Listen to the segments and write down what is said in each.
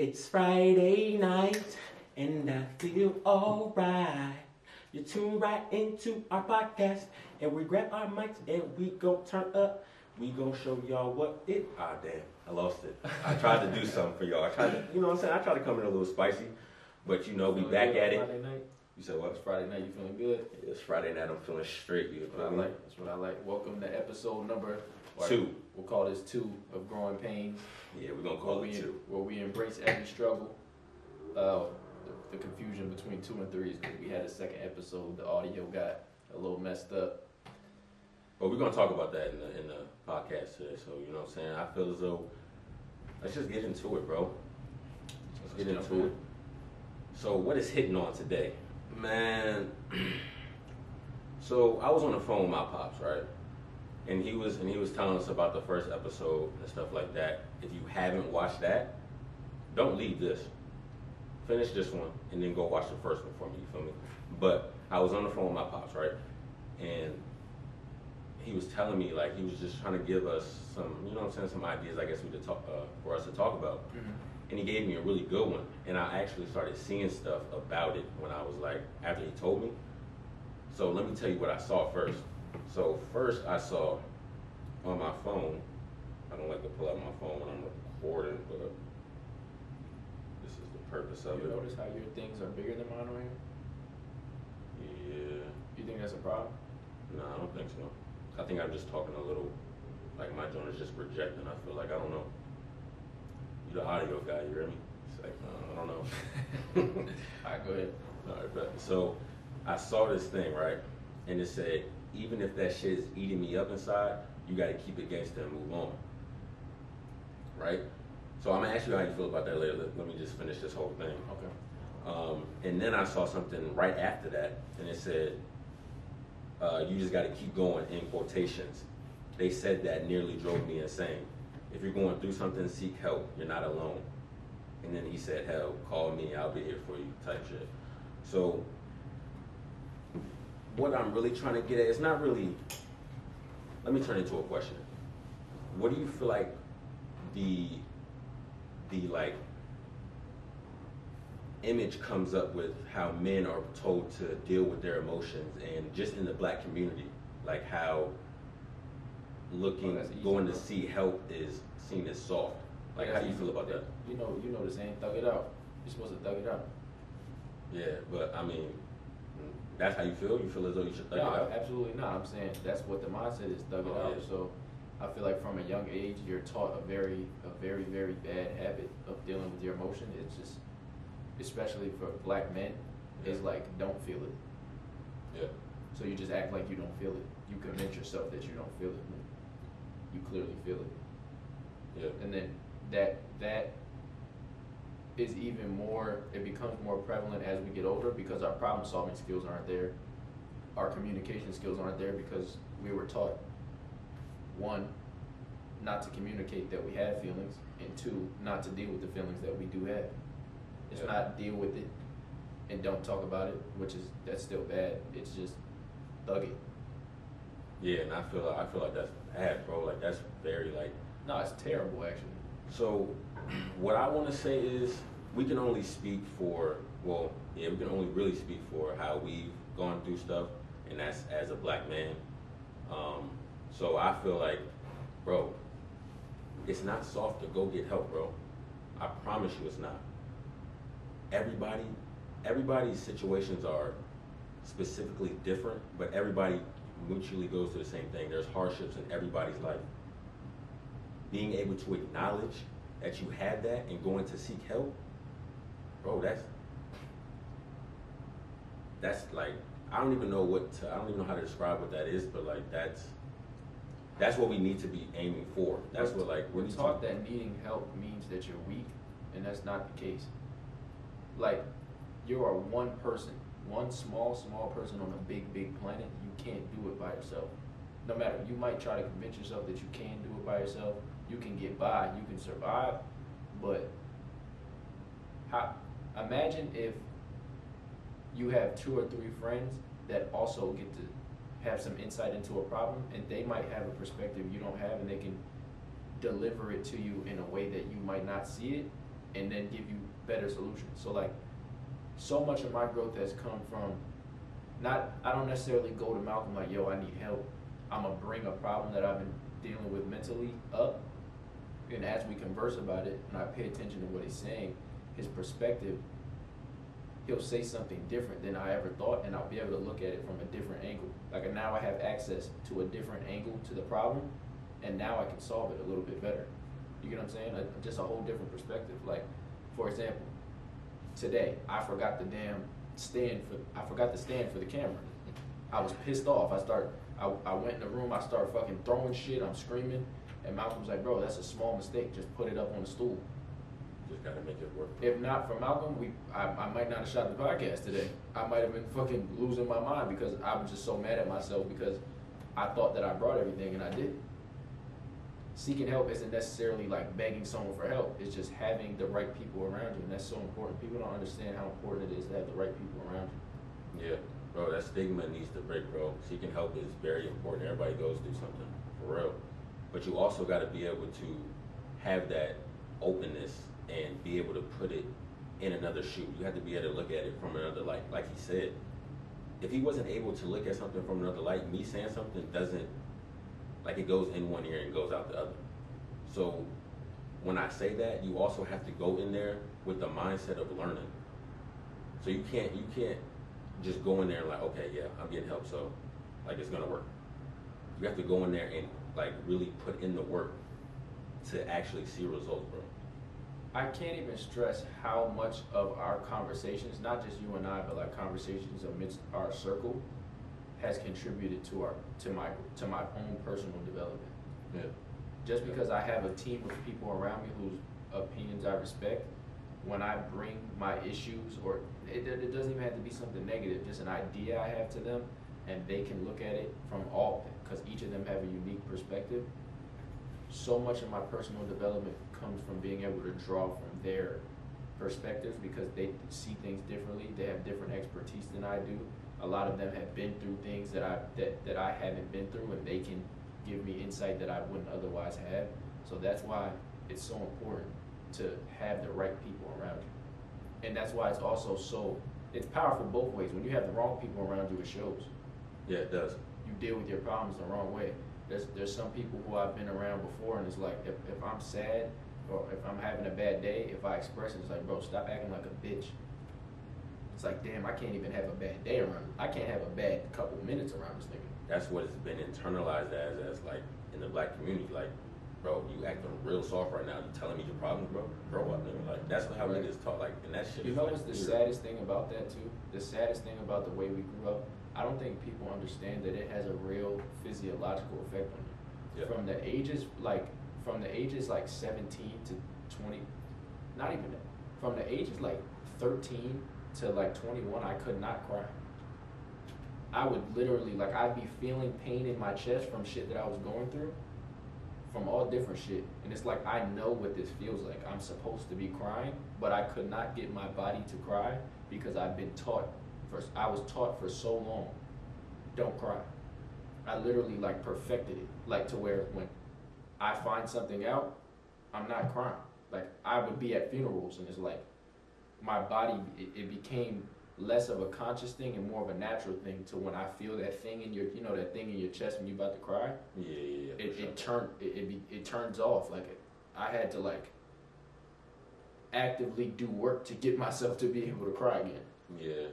It's Friday night and I feel alright. You tune right into our podcast and we grab our mics and we go turn up. We gonna show y'all what it. Ah damn, I lost it. I tried to do something for y'all. I tried to, you know what I'm saying. I tried to come in a little spicy, but you know we Feeling back at it. Friday night. You said what? It's Friday night. You feeling good? It's Friday night. I'm feeling straight. You That's what I like. That's what I like. Welcome to episode number or Two. We'll call this two of Growing Painz. Yeah, we're gonna call where it we, two. Where we embrace every struggle. Uh, the, the confusion between two and three is because we had a second episode. The audio got a little messed up. But we're gonna talk about that in the in the podcast today. So you know what I'm saying. I feel as though let's just get into it, bro. Let's get Let's jump into in. it. So what is hitting on today, man? So I was on the phone with my pops, right? And he was and he was telling us about the first episode and stuff like that. If you haven't watched that, don't leave this. Finish this one and then go watch the first one for me. You feel me? But I was on the phone with my pops, right? And he was telling me like he was just trying to give us some, you know what I'm saying, some ideas. I guess we could talk uh, for us to talk about. And he gave me a really good one. And I actually started seeing stuff about it when I was like after he told me. So let me tell you what I saw first. So first I saw on my phone. I don't like to pull out my phone when I'm recording, but this is the purpose of You it. You notice how your things are bigger than mine right here? Yeah. You think that's a problem? No, I don't think so. I think I'm just talking a little, like my joint is just projecting. I feel like I don't know. You the audio guy, you hear me? It's like uh, I don't know. All right, go ahead. All right, but so I saw this thing right, and it said even if that shit is eating me up inside, you got to keep it gangster and move on. Right. So I'm gonna ask you how you feel about that later. Let, let me just finish this whole thing. Okay. Um, and then I saw something right after that, and it said, uh, "You just got to keep going." In quotations, they said that nearly drove me insane. If you're going through something, seek help. You're not alone. And then he said, "Hell, call me. I'll be here for you." Type shit. So, what I'm really trying to get at, it's not really. Let me turn it into a question. What do you feel like the the like image comes up with how men are told to deal with their emotions and just in the black community like how looking Oh, going to see help is seen as soft like how do you feel about that You know, you know the saying, thug it out. You're supposed to thug it out. yeah but i mean that's how you feel you feel as though you should thug no, it out absolutely not. I'm saying that's what the mindset is, thug it Oh, out. yeah. So I feel like from a young age, you're taught a very, a very, very bad habit of dealing with your emotion. It's just, especially for black men, is Yeah. like don't feel it. yeah So you just act like you don't feel it. You convince yourself that you don't feel it. You clearly feel it. yeah and then that that is even more it becomes more prevalent as we get older because our problem solving skills aren't there. Our communication skills aren't there because we were taught one not to communicate that we have feelings and two not to deal with the feelings that we do have. It's Yeah. not deal with it and don't talk about it which is that's still bad. It's just thug it. Yeah and i feel like i feel like that's bad bro. Like that's very like no it's terrible actually. So, what I want to say is, we can only speak for, well, yeah, we can only really speak for how we've gone through stuff, and that's as a black man. Um, so I feel like, bro, it's not soft to go get help, bro. I promise you, it's not. Everybody, everybody's situations are specifically different, but everybody mutually goes to the same thing. There's hardships in everybody's life being able to acknowledge that you had that and going to seek help, bro, that's that's like I don't even know what to, I don't even know how to describe what that is, but like that's that's what we need to be aiming for. That's what like we're taught that needing help means that you're weak, and that's not the case. Like, you are one person, one small, small person on a big, big planet. You can't do it by yourself. No matter, you might try to convince yourself that you can do it by yourself. You can get by, you can survive, but how? Imagine if you have two or three friends that also get to have some insight into a problem and they might have a perspective you don't have and they can deliver it to you in a way that you might not see it and then give you better solutions. So like, so much of my growth has come from not I don't necessarily go to Malcolm like, yo, I need help. I'm gonna bring a problem that I've been dealing with mentally up, and as we converse about it, and I pay attention to what he's saying, his perspective, he'll say something different than I ever thought, and I'll be able to look at it from a different angle. Like now I have access to a different angle to the problem, and now I can solve it a little bit better. You get what I'm saying? Like, just a whole different perspective. Like, for example, today I forgot the damn stand for I forgot the stand for the camera. I was pissed off. I start I, I went in the room, I started fucking throwing shit, I'm screaming, and Malcolm's like, bro, that's a small mistake. Just put it up on the stool. Just gotta make it work. If not for Malcolm, we I, I might not have shot the podcast today. I might have been fucking losing my mind because I was just so mad at myself because I thought that I brought everything and I didn't. Seeking help isn't necessarily like begging someone for help. It's just having the right people around you, and that's so important. People don't understand how important it is to have the right people around you. Yeah, bro, that stigma needs to break, bro. Seeking help is very important. Everybody goes through something, for real. But you also got to be able to have that openness and be able to put it in another shoe. You have to be able to look at it from another light. Like he said, if he wasn't able to look at something from another light, me saying something doesn't, like it goes in one ear and goes out the other. So when I say that, you also have to go in there with the mindset of learning. So you can't you can't just go in there like, okay, yeah, I'm getting help, so like it's gonna work. You have to go in there and like really put in the work to actually see results, bro. I can't even stress how much of our conversations, not just you and I, but like conversations amidst our circle, has contributed to our to my to my own personal development. Yeah. Just because I have a team of people around me whose opinions I respect, when I bring my issues, or it, it doesn't even have to be something negative, just an idea I have to them, and they can look at it from all, because each of them have a unique perspective. So much of my personal development comes from being able to draw from their perspectives because they see things differently. They have different expertise than I do. A lot of them have been through things that I that, that I haven't been through, and they can give me insight that I wouldn't otherwise have. So that's why it's so important to have the right people around you. And that's why it's also so it's powerful both ways. When you have the wrong people around you, it shows. Yeah, it does. You deal with your problems the wrong way. There's there's some people who I've been around before, and it's like if, if I'm sad or if I'm having a bad day, if I express it, it's like, bro, stop acting like a bitch. It's like, damn, I can't even have a bad day around. I can't have a bad couple minutes around this nigga. That's what it's been internalized as, as like in the black community. Like, bro, you acting real soft right now. You telling me your problems, bro? Grow up, nigga. Like that's how Right. niggas talk. Like, and that shit. You know like, what's the weird. saddest thing about that too? The saddest thing about the way we grew up, I don't think people understand that it has a real physiological effect on you. Yeah. From the ages like from the ages like seventeen to twenty, not even that. From the ages like thirteen to like twenty one, I could not cry. I would literally like I'd be feeling pain in my chest from shit that I was going through, from all different shit, and it's like I know what this feels like. I'm supposed to be crying, but I could not get my body to cry because I've been taught for I was taught for so long, don't cry. I literally like perfected it, like to where when I find something out, I'm not crying. Like I would be at funerals and it's like my body it, it became less of a conscious thing and more of a natural thing to when I feel that thing in your you know that thing in your chest when you're about to cry Yeah, yeah, yeah. it, sure. it turned it it, be, it turns off like I had to like actively do work to get myself to be able to cry again. Yeah,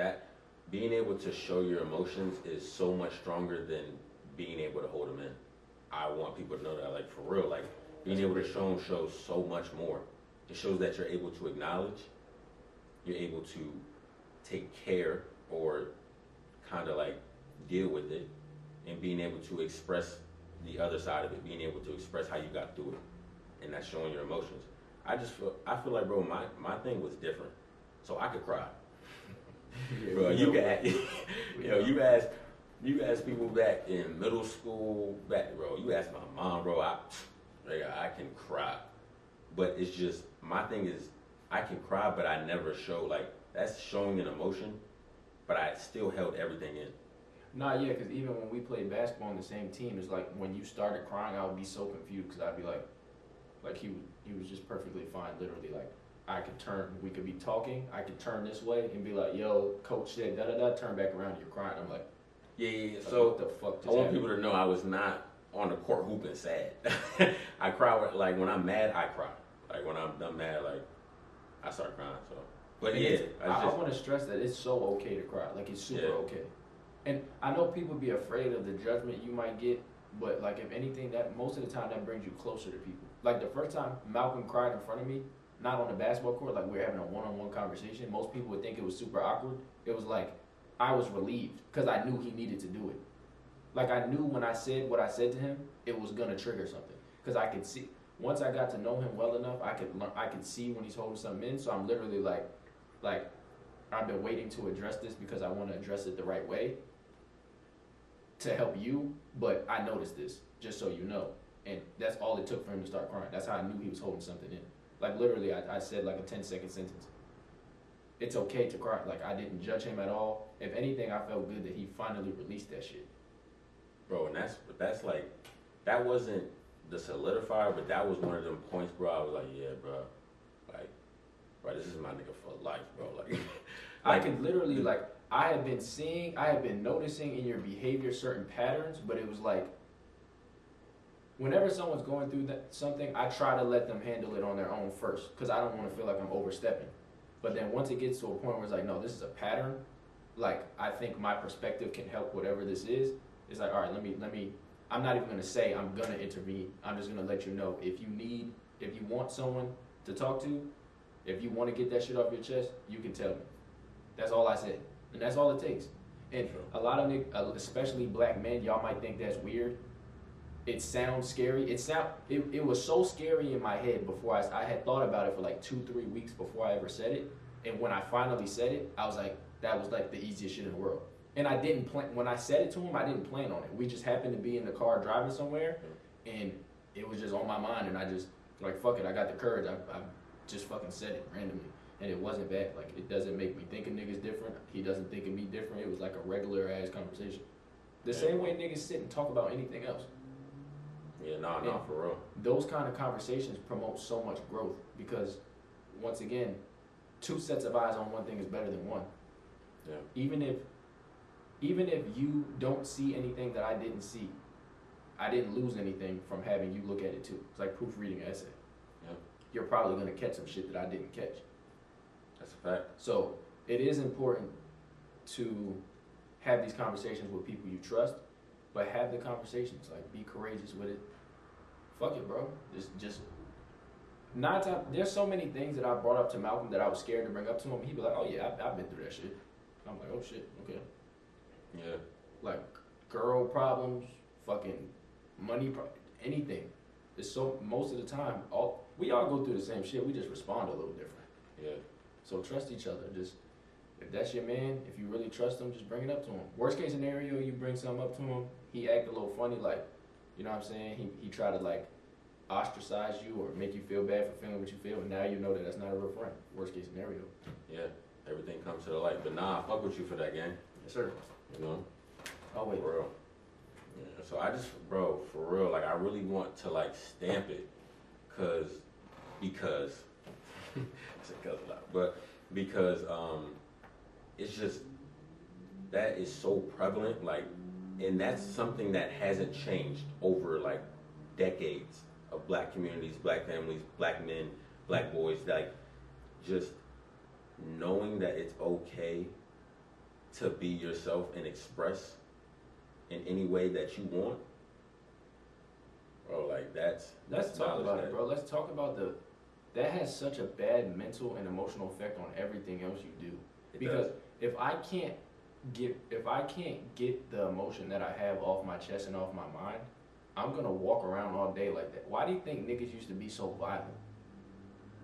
that being able to show your emotions is so much stronger than being able to hold them in. I want people to know that, like for real, like being That's able to show them shows so much more. It shows that you're able to acknowledge, you're able to take care or kind of like deal with it, and being able to express the other side of it, being able to express how you got through it, and that's showing your emotions. I just feel, I feel like, bro, my my thing was different, so I could cry. Bro, you know can, that. ask, yo, you ask, you ask people back in middle school, back, bro. You ask my mom, bro. I, nigga, I can cry, but it's just my thing is I can cry, but I never show like that's showing an emotion, but I still held everything in. Nah, yeah, because even when we played basketball on the same team, it's like when you started crying, I would be so confused because I'd be like, like he he was just perfectly fine. Literally, like I could turn, we could be talking, I could turn this way and be like, "Yo, coach said da da da," turn back around, you're crying. I'm like, Yeah, yeah. yeah. So what the fuck? I want happened? people to know I was not on the court hooping sad. I cry like when I'm mad, I cry. Like when I'm done mad, like I start crying. So, but And yeah, I, I I just want to stress that it's so okay to cry. Like it's super Yeah. okay. And I know people be afraid of the judgment you might get, but like if anything, that most of the time that brings you closer to people. Like the first time Malcolm cried in front of me, not on the basketball court, like we were having a one-on-one conversation. Most people would think it was super awkward. It was like I was relieved because I knew he needed to do it. Like I knew when I said what I said to him, it was gonna trigger something because I could see. Once I got to know him well enough, I could learn. I could see when he's holding something in. So I'm literally like, like, I've been waiting to address this because I want to address it the right way to help you. But I noticed this, just so you know, and that's all it took for him to start crying. That's how I knew he was holding something in. Like literally, I, I said like a 10 second sentence. It's okay to cry. Like I didn't judge him at all. If anything, I felt good that he finally released that shit. bro, and that's that's like that wasn't the solidifier, but that was one of them points, bro. I was like, yeah, bro, like, bro, this is my nigga for life, bro. Like, I could literally like I have been seeing, I have been noticing in your behavior certain patterns, but it was like whenever someone's going through that something, I try to let them handle it on their own first because I don't want to feel like I'm overstepping. But then once it gets to a point where it's like, no, this is a pattern. Like I think my perspective can help whatever this is. It's like, all right, let me let me. I'm not even gonna say I'm gonna intervene. I'm just gonna let you know if you need, if you want someone to talk to, if you want to get that shit off your chest, you can tell me. That's all I said, and that's all it takes. And a lot of uh, especially black men, y'all might think that's weird. It sounds scary. It sound it, it was so scary in my head before I, I had thought about it for like two three weeks before I ever said it. And when I finally said it, I was like, that was like the easiest shit in the world. And I didn't plan when I said it to him. I didn't plan on it. We just happened to be in the car driving somewhere, and it was just on my mind. And I just like fuck it. I got the courage. I, I just fucking said it randomly and it wasn't bad. Like it doesn't make me think of niggas different. He doesn't think of me different. It was like a regular ass conversation. The same way niggas sit and talk about anything else. Yeah, no, Yeah. for real. Those kind of conversations promote so much growth because once again, two sets of eyes on one thing is better than one. Yeah. Even if even if you don't see anything that I didn't see, I didn't lose anything from having you look at it too. It's like proofreading an essay. Yeah. You're probably gonna catch some shit that I didn't catch. That's a fact. So it is important to have these conversations with people you trust, but have the conversations. Like be courageous with it. Fuck it, bro. Just just nine times. There's so many things that I brought up to Malcolm that I was scared to bring up to him. He'd be like, "Oh yeah, I've, I've been through that shit." I'm like, "Oh shit, okay." Yeah, Like girl problems, fucking money, pro- anything. It's so most of the time, all we all go through the same shit. We just respond a little different. yeah, So trust each other. Just if that's your man, if you really trust him, just bring it up to him. Worst case scenario, you bring something up to him. He act a little funny, like you know what I'm saying. He he try to like ostracize you or make you feel bad for feeling what you feel, and now you know that that's not a real friend. Worst case scenario. yeah. Everything comes to the light. But nah, I fuck with you for that gang. Yes, sir. You know, Oh wait. for real. Yeah. So I just, bro, for real, like I really want to like stamp it, cause, because, it's a cuss a lot, but because um, it's just that is so prevalent, like, and that's something that hasn't changed over like decades of black communities, black families, black men, black boys, like, just knowing that it's okay to be yourself and express in any way that you want. Bro, like that's Let's talk about it, bro. Let's talk about the. That has such a bad mental and emotional effect on everything else you do. It because does. if I can't get if I can't get the emotion that I have off my chest and off my mind, I'm gonna walk around all day like that. Why do you think niggas used to be so violent?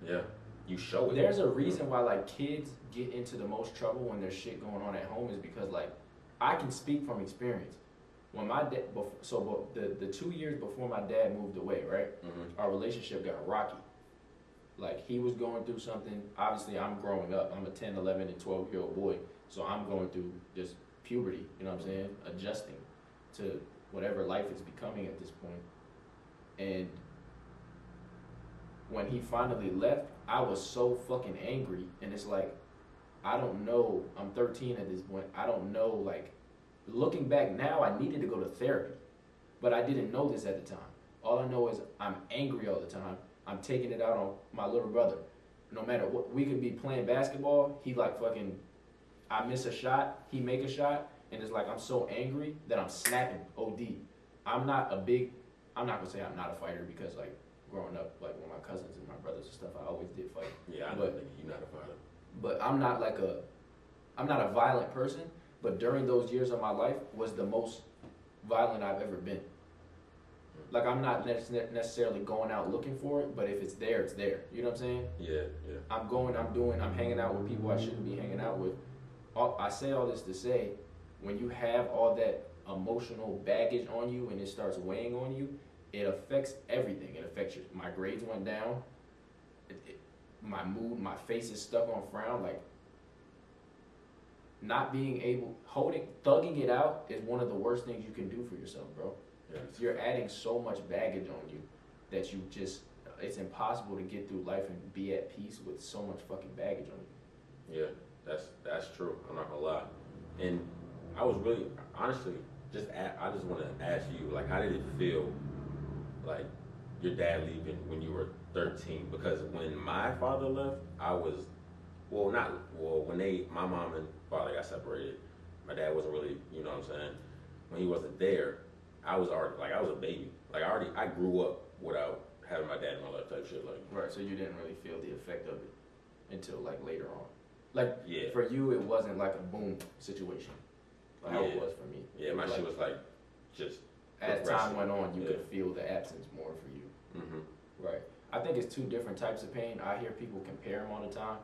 yeah, you show it. There's a reason why like kids get into the most trouble when there's shit going on at home is because like I can speak from experience. When my dad, so the the two years before my dad moved away, right? Mhm. our relationship got rocky. Like he was going through something. Obviously, I'm growing up. I'm a 10, 11, and 12 year old boy. So I'm going through just puberty, you know what I'm saying? Adjusting to whatever life is becoming at this point. And when he finally left, I was so fucking angry, and it's like, I don't know. I'm 13 at this point. I don't know. Like, looking back now, I needed to go to therapy, but I didn't know this at the time. All I know is I'm angry all the time. I'm taking it out on my little brother. No matter what, we could be playing basketball. He like fucking, I miss a shot. He make a shot, and it's like I'm so angry that I'm snapping. Od. I'm not a big. I'm not gonna say I'm not a fighter because like growing up, like with my cousins and my brothers and stuff, I always did fight. Yeah, I But- nigga, you not a fighter. But I'm not like a, I'm not a violent person. But during those years of my life was the most violent I've ever been. Like I'm not nec- necessarily going out looking for it, but if it's there, it's there. You know what I'm saying? Yeah, yeah. I'm going, I'm doing, I'm hanging out with people I shouldn't be hanging out with. All, I say all this to say, when you have all that emotional baggage on you and it starts weighing on you, it affects everything. It affects your, my grades went down. It, it, my mood, my face is stuck on frown. Like, not being able, holding, thugging it out is one of the worst things you can do for yourself, bro. yeah. You're adding so much baggage on you that you just, it's impossible to get through life and be at peace with so much fucking baggage on you. Yeah, that's that's true. I'm not gonna lie. And I was really, honestly, just I just want to ask you, like, how did it feel, like, your dad leaving when you were 13? Because when my father left, I was, well, not well. When they, my mom and father got separated, my dad wasn't really, you know what I'm saying. When he wasn't there, I was already like I was a baby. Like I already, I grew up without having my dad in my life type shit. Like, Right, so you didn't really feel the effect of it until like later on. Like yeah, for you, it wasn't like a boom situation. Like how it was for me. yeah. My was shit like, was like just. as time went on, you Yeah. could feel the absence more for you. hmm Right. I think it's two different types of pain. I hear people compare them all the time.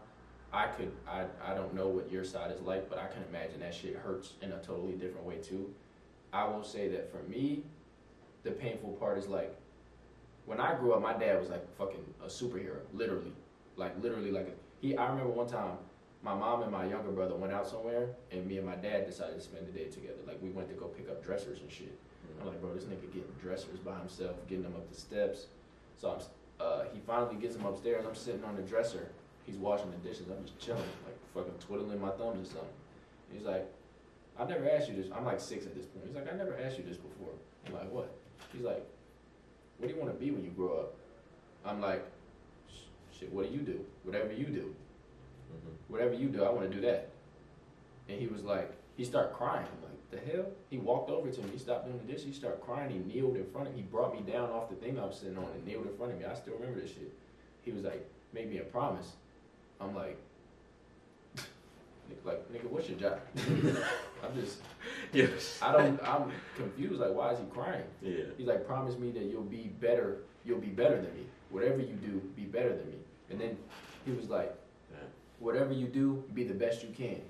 I could, I, I don't know what your side is like, but I can imagine that shit hurts in a totally different way too. I will say that for me, the painful part is like, when I grew up, my dad was like fucking a superhero, literally, like literally like a, he. I remember one time, my mom and my younger brother went out somewhere, and me and my dad decided to spend the day together. Like we went to go pick up dressers and shit. I'm like, bro, this nigga getting dressers by himself, getting them up the steps. So I'm, uh, he finally gets them upstairs. I'm sitting on the dresser. He's washing the dishes. I'm just chilling, like fucking twiddling my thumbs or something. He's like, I've never asked you this. I'm like six at this point. He's like, I never asked you this before. I'm like, what? He's like, what do you want to be when you grow up? I'm like, shit, what do you do? Whatever you do. Hmm Whatever you do, I want to do that. And he was like, he started crying. I'm like, the hell? He walked over to me. He stopped doing the dishes. He started crying. He kneeled in front of me. He brought me down off the thing I was sitting on and kneeled in front of me. I still remember this shit. He was like, make me a promise. I'm like, like, nigga, what's your job? I'm just, Yes. I don't, I'm confused. Like, why is he crying? Yeah. He's like, promise me that you'll be better. You'll be better than me. Whatever you do, be better than me. And then he was like. Whatever you do, be the best you can.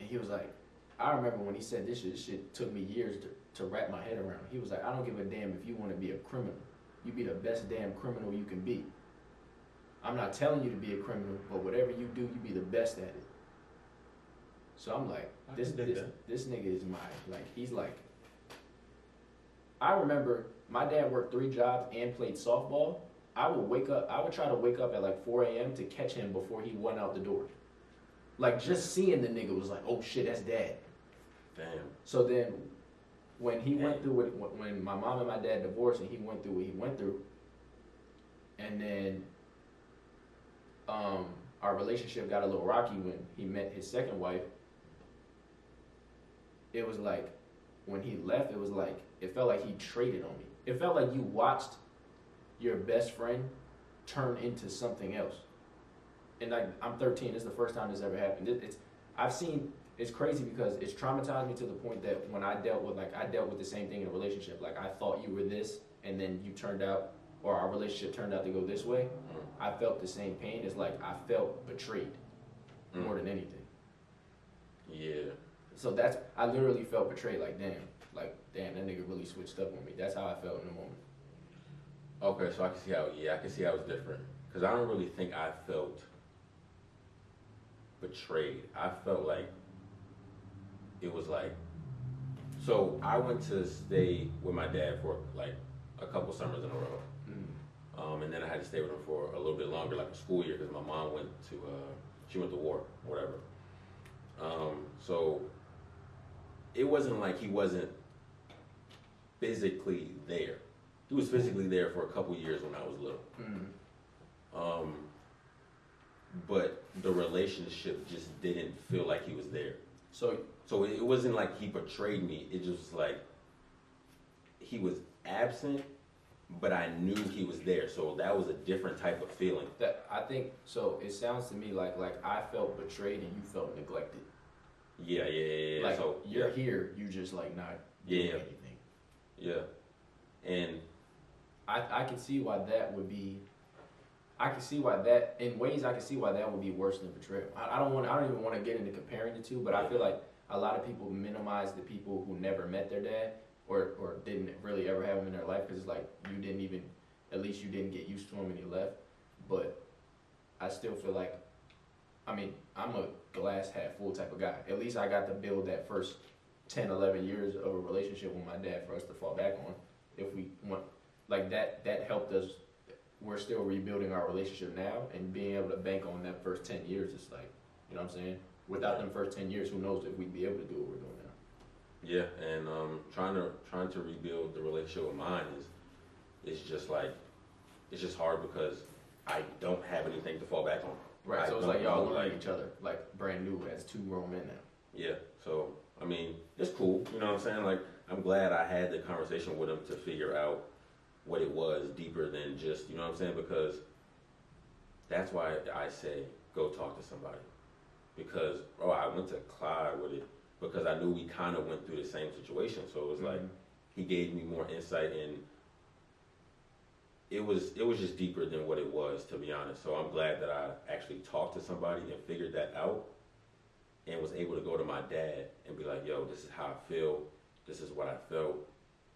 And he was like, I remember when he said this shit, this shit took me years to, to wrap my head around. He was like, I don't give a damn if you want to be a criminal. You be the best damn criminal you can be. I'm not telling you to be a criminal, but whatever you do, you be the best at it. So I'm like, this this, this nigga is my like he's like I remember my dad worked three jobs and played softball. I would wake up I would try to wake up at like four AM to catch him before he went out the door. Like just seeing the nigga was like, oh shit, that's dad. Damn. So then, when he went through it, when- when my mom and my dad divorced, and he went through what he went through, and then, um, our relationship got a little rocky when he met his second wife. It was like, when he left, it was like it felt like he traded on me. It felt like you watched your best friend turn into something else. And like I'm 13, this is the first time this ever happened. It, it's I've seen it's crazy because it's traumatized me to the point that when I dealt with like I dealt with the same thing in a relationship. Like I thought you were this, and then you turned out, or our relationship turned out to go this way. Mm. I felt the same pain. It's like I felt betrayed Mm. more than anything. Yeah. So that's I literally felt betrayed. Like damn, like damn, that nigga really switched up on me. That's how I felt in the moment. Okay, so I can see how. Yeah, I can see how it's different. Cause I don't really think I felt betrayed. I felt like it was like. So I went to stay with my dad for like a couple summers in a row. Mm. Um, and then I had to stay with him for a little bit longer, like a school year, because my mom went to uh, she went to war, whatever. Um, so it wasn't like he wasn't physically there. He was physically there for a couple years when I was little. Mm. Um, but the relationship just didn't feel like he was there. So So it wasn't like he betrayed me. It just was like he was absent, but I knew he was there. So that was a different type of feeling. that I think so. It sounds to me like like I felt betrayed and you felt neglected. Yeah, yeah, yeah. yeah. Like so you're yeah, here, you just like not doing Yeah. anything. yeah, and I I can see why that would be. I can see why that in ways I can see why that would be worse than betrayal. I, I don't want I don't even want to get into comparing the two, but I feel like a lot of people minimize the people who never met their dad or or didn't really ever have him in their life because it's like you didn't even at least you didn't get used to him and you left. But I still feel like I mean I'm a glass half full type of guy. At least I got to build that first 10, 11 years of a relationship with my dad for us to fall back on. If we want like that that helped us we're still rebuilding our relationship now and being able to bank on that first 10 years it's like you know what i'm saying without them first 10 years who knows if we'd be able to do what we're doing now yeah, and um, trying to trying to rebuild the relationship with mine is it's just like it's just hard because I don't have anything to fall back on. right I so it's like y'all learning like- each other like brand new as two grown men now Yeah, so I mean, it's cool. You know what I'm saying? Like, I'm glad I had the conversation with him to figure out what it was deeper than just, you know what I'm saying? Because that's why I say go talk to somebody. Because, oh, I went to Clyde with it because I knew we kind of went through the same situation. So it was like Mhm. he gave me more insight and it was it was just deeper than what it was to be honest. So I'm glad that I actually talked to somebody and figured that out and was able to go to my dad and be like, "Yo, this is how I feel. This is what I felt."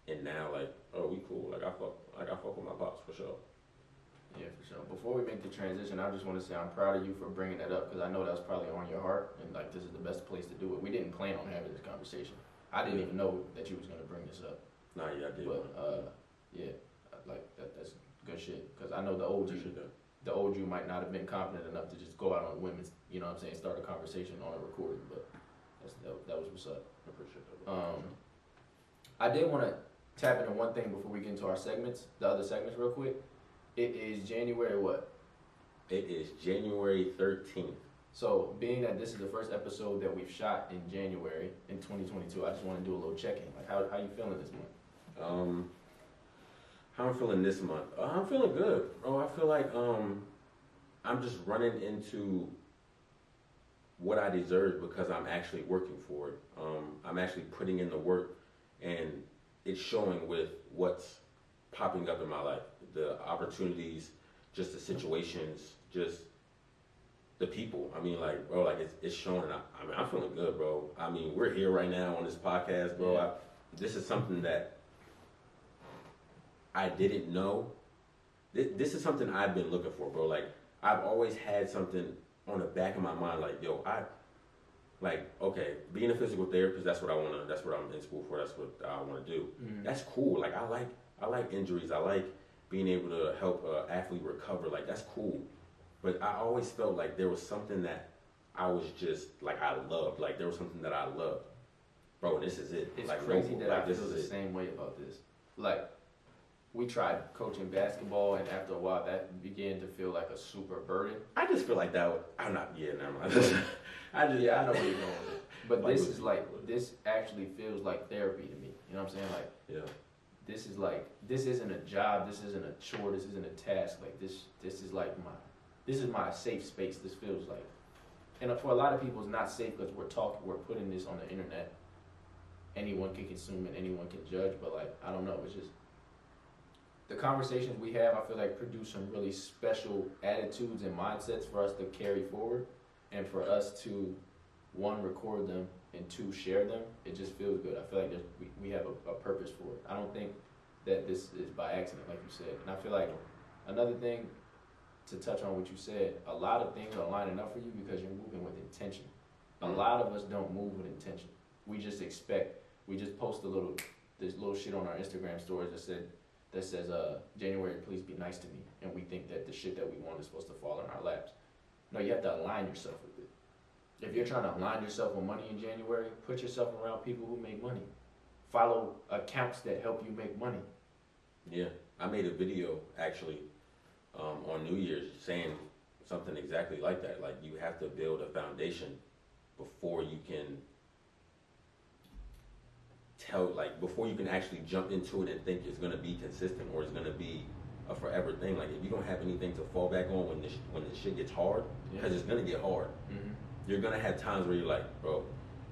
And now, like, oh, we cool. Like I fuck, like I fuck with my pops for sure. yeah for sure before we make the transition i just want to say i'm proud of you for bringing that up because i know that's probably on your heart and like this is the best place to do it we didn't plan on having this conversation i didn't even know that you was going to bring this up Nah, yeah, I did. But uh, yeah, like that, that's good shit. Cause I know the old you, the old you might not have been confident enough to just go out on women's, you know what I'm saying, start a conversation on a recording. But that's, that, that was what's up. I appreciate that. Um, I did want to tap into one thing before we get into our segments, the other segments, real quick. It is January what? It is January 13th. So, being that this is the first episode that we've shot in January in 2022, I just want to do a little check-in. Like, how how you feeling this month? Um, how I'm feeling this month? Uh, I'm feeling good, bro. I feel like um, I'm just running into what I deserve because I'm actually working for it. Um, I'm actually putting in the work, and it's showing with what's popping up in my life. The opportunities, just the situations, just the people. I mean, like, bro, like it's, it's showing. I, I mean, I'm feeling good, bro. I mean, we're here right now on this podcast, bro. Yeah. I, this is something that I didn't know. This, this is something I've been looking for, bro. Like I've always had something on the back of my mind, like yo, I, like okay, being a physical therapist. That's what I wanna. That's what I'm in school for. That's what I want to do. Mm-hmm. That's cool. Like I like I like injuries. I like being able to help an athlete recover. Like that's cool. But I always felt like there was something that I was just like I loved. Like there was something that I loved. Bro, this is it. It's like crazy no- that like, I this feel is the it. same way about this. Like, we tried coaching basketball, and after a while, that began to feel like a super burden. I just feel like that. Would, I'm not. Yeah, never mind. I just. Yeah, I know where you're going with it. But Like this is like this actually feels like therapy to me. You know what I'm saying? Like Yeah. this is like this isn't a job. This isn't a chore. This isn't a task. Like this this is like my this is my safe space. This feels like, and for a lot of people, it's not safe because we're talking. We're putting this on the internet. Anyone can consume it. Anyone can judge. But like I don't know. It's just the conversations we have. I feel like produce some really special attitudes and mindsets for us to carry forward, and for us to one record them and two share them it just feels good i feel like there's, we, we have a, a purpose for it i don't think that this is by accident like you said and i feel like another thing to touch on what you said a lot of things are lining up for you because you're moving with intention a Mhm. lot of us don't move with intention we just expect we just post a little this little shit on our instagram stories that said that says, uh, January, please be nice to me. And we think that the shit that we want is supposed to fall in our laps. No, you have to align yourself with it. If you're trying to align yourself with money in January, put yourself around people who make money. Follow accounts that help you make money. Yeah, I made a video actually um, on New Year's saying something exactly like that. Like you have to build a foundation before you can tell, like before you can actually jump into it and think it's gonna be consistent or it's gonna be a forever thing. Like if you don't have anything to fall back on when this when the shit gets hard, because it's gonna get hard. Mm-hmm. You're gonna have times where you're like, bro,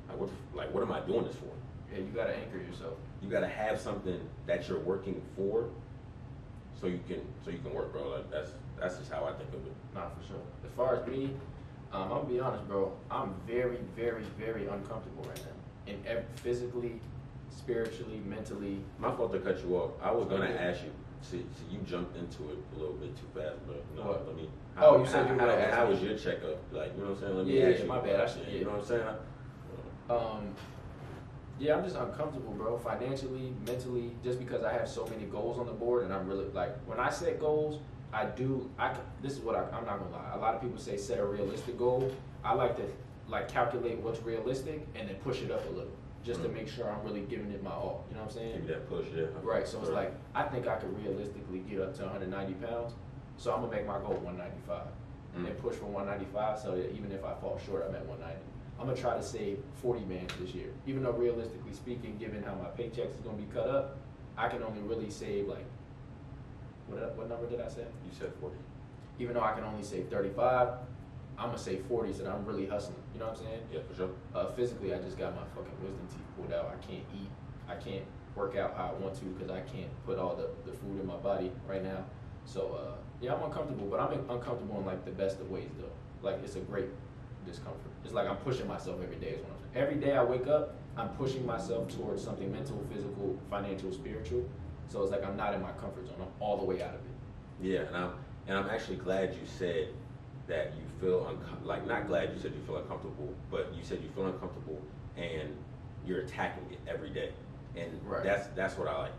like what, like what am I doing this for? Yeah, you gotta anchor yourself. you gotta have something that you're working for so you can so you can work bro like that's that's just how i think of it Not for sure. As far as me, um, I'm gonna be honest, bro. I'm very, very, very uncomfortable right now. In ev- physically, spiritually, mentally. my fault to cut you off i was gonna ask you see, see you jumped into it a little bit too fast but no What? let me Oh, you said you were how, how was your checkup like you know what i'm saying let me Yeah, ask you my bad. I should- you yeah. know what i'm saying Um, yeah, I'm just uncomfortable, bro. Financially, mentally, just because I have so many goals on the board, and I'm really like, when I set goals, I do. I this is what I, I'm not gonna lie. A lot of people say set a realistic goal. I like to like calculate what's realistic and then push it up a little, just to Mm. make sure I'm really giving it my all. You know what I'm saying? give me that push yeah Right. So it's like I think I could realistically get up to 190 pounds. So I'm gonna make my goal 195 Mm. and push for 195. So that even if I fall short, I'm at 190. I'm gonna try to save 40 bands this year. Even though realistically speaking, given how my paychecks is gonna be cut up, I can only really save like what what number did I say? you said 40 Even though I can only save 35, I'm gonna say 40s and I'm really hustling. You know what I'm saying? yeah for sure Uh, physically, I just got my fucking wisdom teeth pulled out. I can't eat. I can't work out how I want to because I can't put all the, the food in my body right now. So uh, yeah, I'm uncomfortable, but I'm uncomfortable in like the best of ways though. Like it's a great discomfort. It's like I'm pushing myself every day. Is what I'm saying. Every day I wake up, I'm pushing myself towards something mental, physical, financial, spiritual. So it's like I'm not in my comfort zone. I'm all the way out of it. Yeah, and I'm and I'm actually glad you said that you feel uncom- like not glad you said you feel uncomfortable, but you said you feel uncomfortable and you're attacking it every day, and Right. that's that's what I like.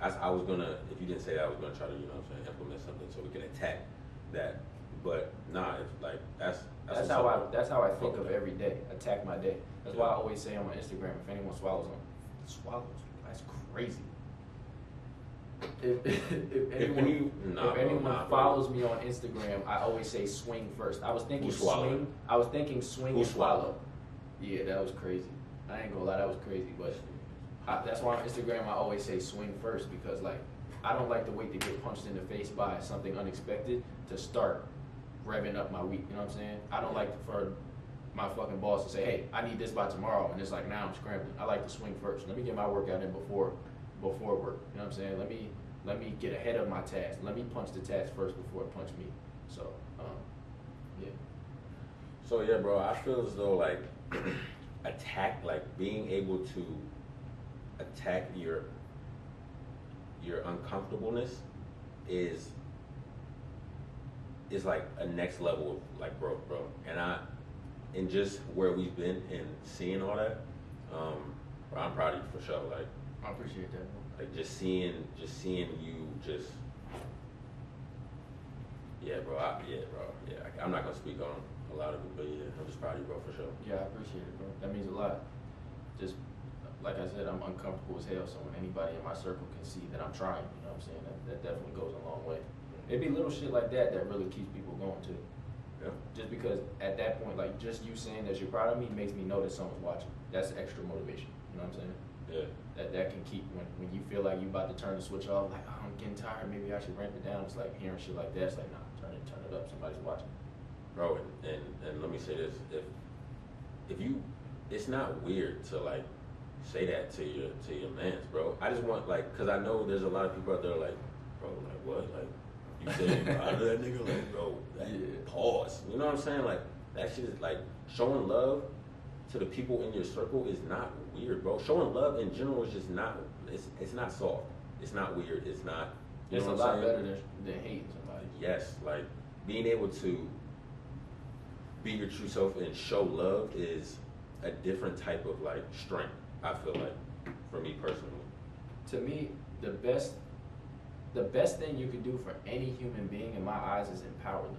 I, I was gonna if you didn't say that I was gonna try to you know what I'm saying implement something so we can attack that, but nah, if like that's that's, That's how I. That's how I think of every day. Attack my day. That's why I always say on my Instagram, if anyone swallows them, swallows. That's crazy. If, if, if anyone, any- nah, if anyone nah, follows me on Instagram, I always say swing first. I was thinking swing. I was thinking swing Who and swallow. Yeah, that was crazy. I ain't gonna lie, that was crazy. But I, that's why on Instagram I always say swing first because like I don't like to wait to get punched in the face by something unexpected to start revving up my week. You know what I'm saying? I don't like for my fucking boss to say, "Hey, I need this by tomorrow," and it's like now I'm scrambling. I like to swing first. Let me get my workout in before before work. You know what I'm saying? Let me let me get ahead of my task. Let me punch the task first before it punch me. So, um, yeah. So yeah, bro, I feel as though like attack, like being able to attack your your uncomfortableness is is like a next level of like growth, bro. And I and just where we've been and seeing all that, um, I'm proud of you for sure. Like I appreciate that. like just seeing just seeing you just yeah, bro. I, yeah, bro. Yeah, I, I'm not gonna speak on a lot of it, but yeah, I'm just proud of you, bro, for sure. Yeah, I appreciate it, bro. That means a lot. Just like I said, I'm uncomfortable as hell. So when anybody in my circle can see that I'm trying, you know what I'm saying? That, that definitely goes a long way. It'd be little shit like that that really keeps people going too. Yeah. Just because at that point, like just you saying that you're proud of me makes me know that someone's watching. That's extra motivation. You know what I'm saying? Yeah. That that can keep when when you feel like you about to turn the switch off, like oh, I'm getting tired. Maybe I should ramp it down. It's like hearing shit like that. It's like nah, turn it turn it up. Somebody's watching. Bro, and, and, and let me say this. If if you it's not weird to like say that to your to your mans, bro. I just want like cause I know there's a lot of people out there like, bro, like what? Like you you that nigga, like bro, that, Yeah. pause. You know what I'm saying? Like that shit is like showing love to the people in your circle is not weird, bro. Showing love in general is just not it's it's not soft. It's not weird. It's not you It's a lot better than than hating somebody. Yes, like being able to be your true self and show love is a different type of like strength. I feel like for me personally. to me, the best the best thing you can do for any human being in my eyes is empower them.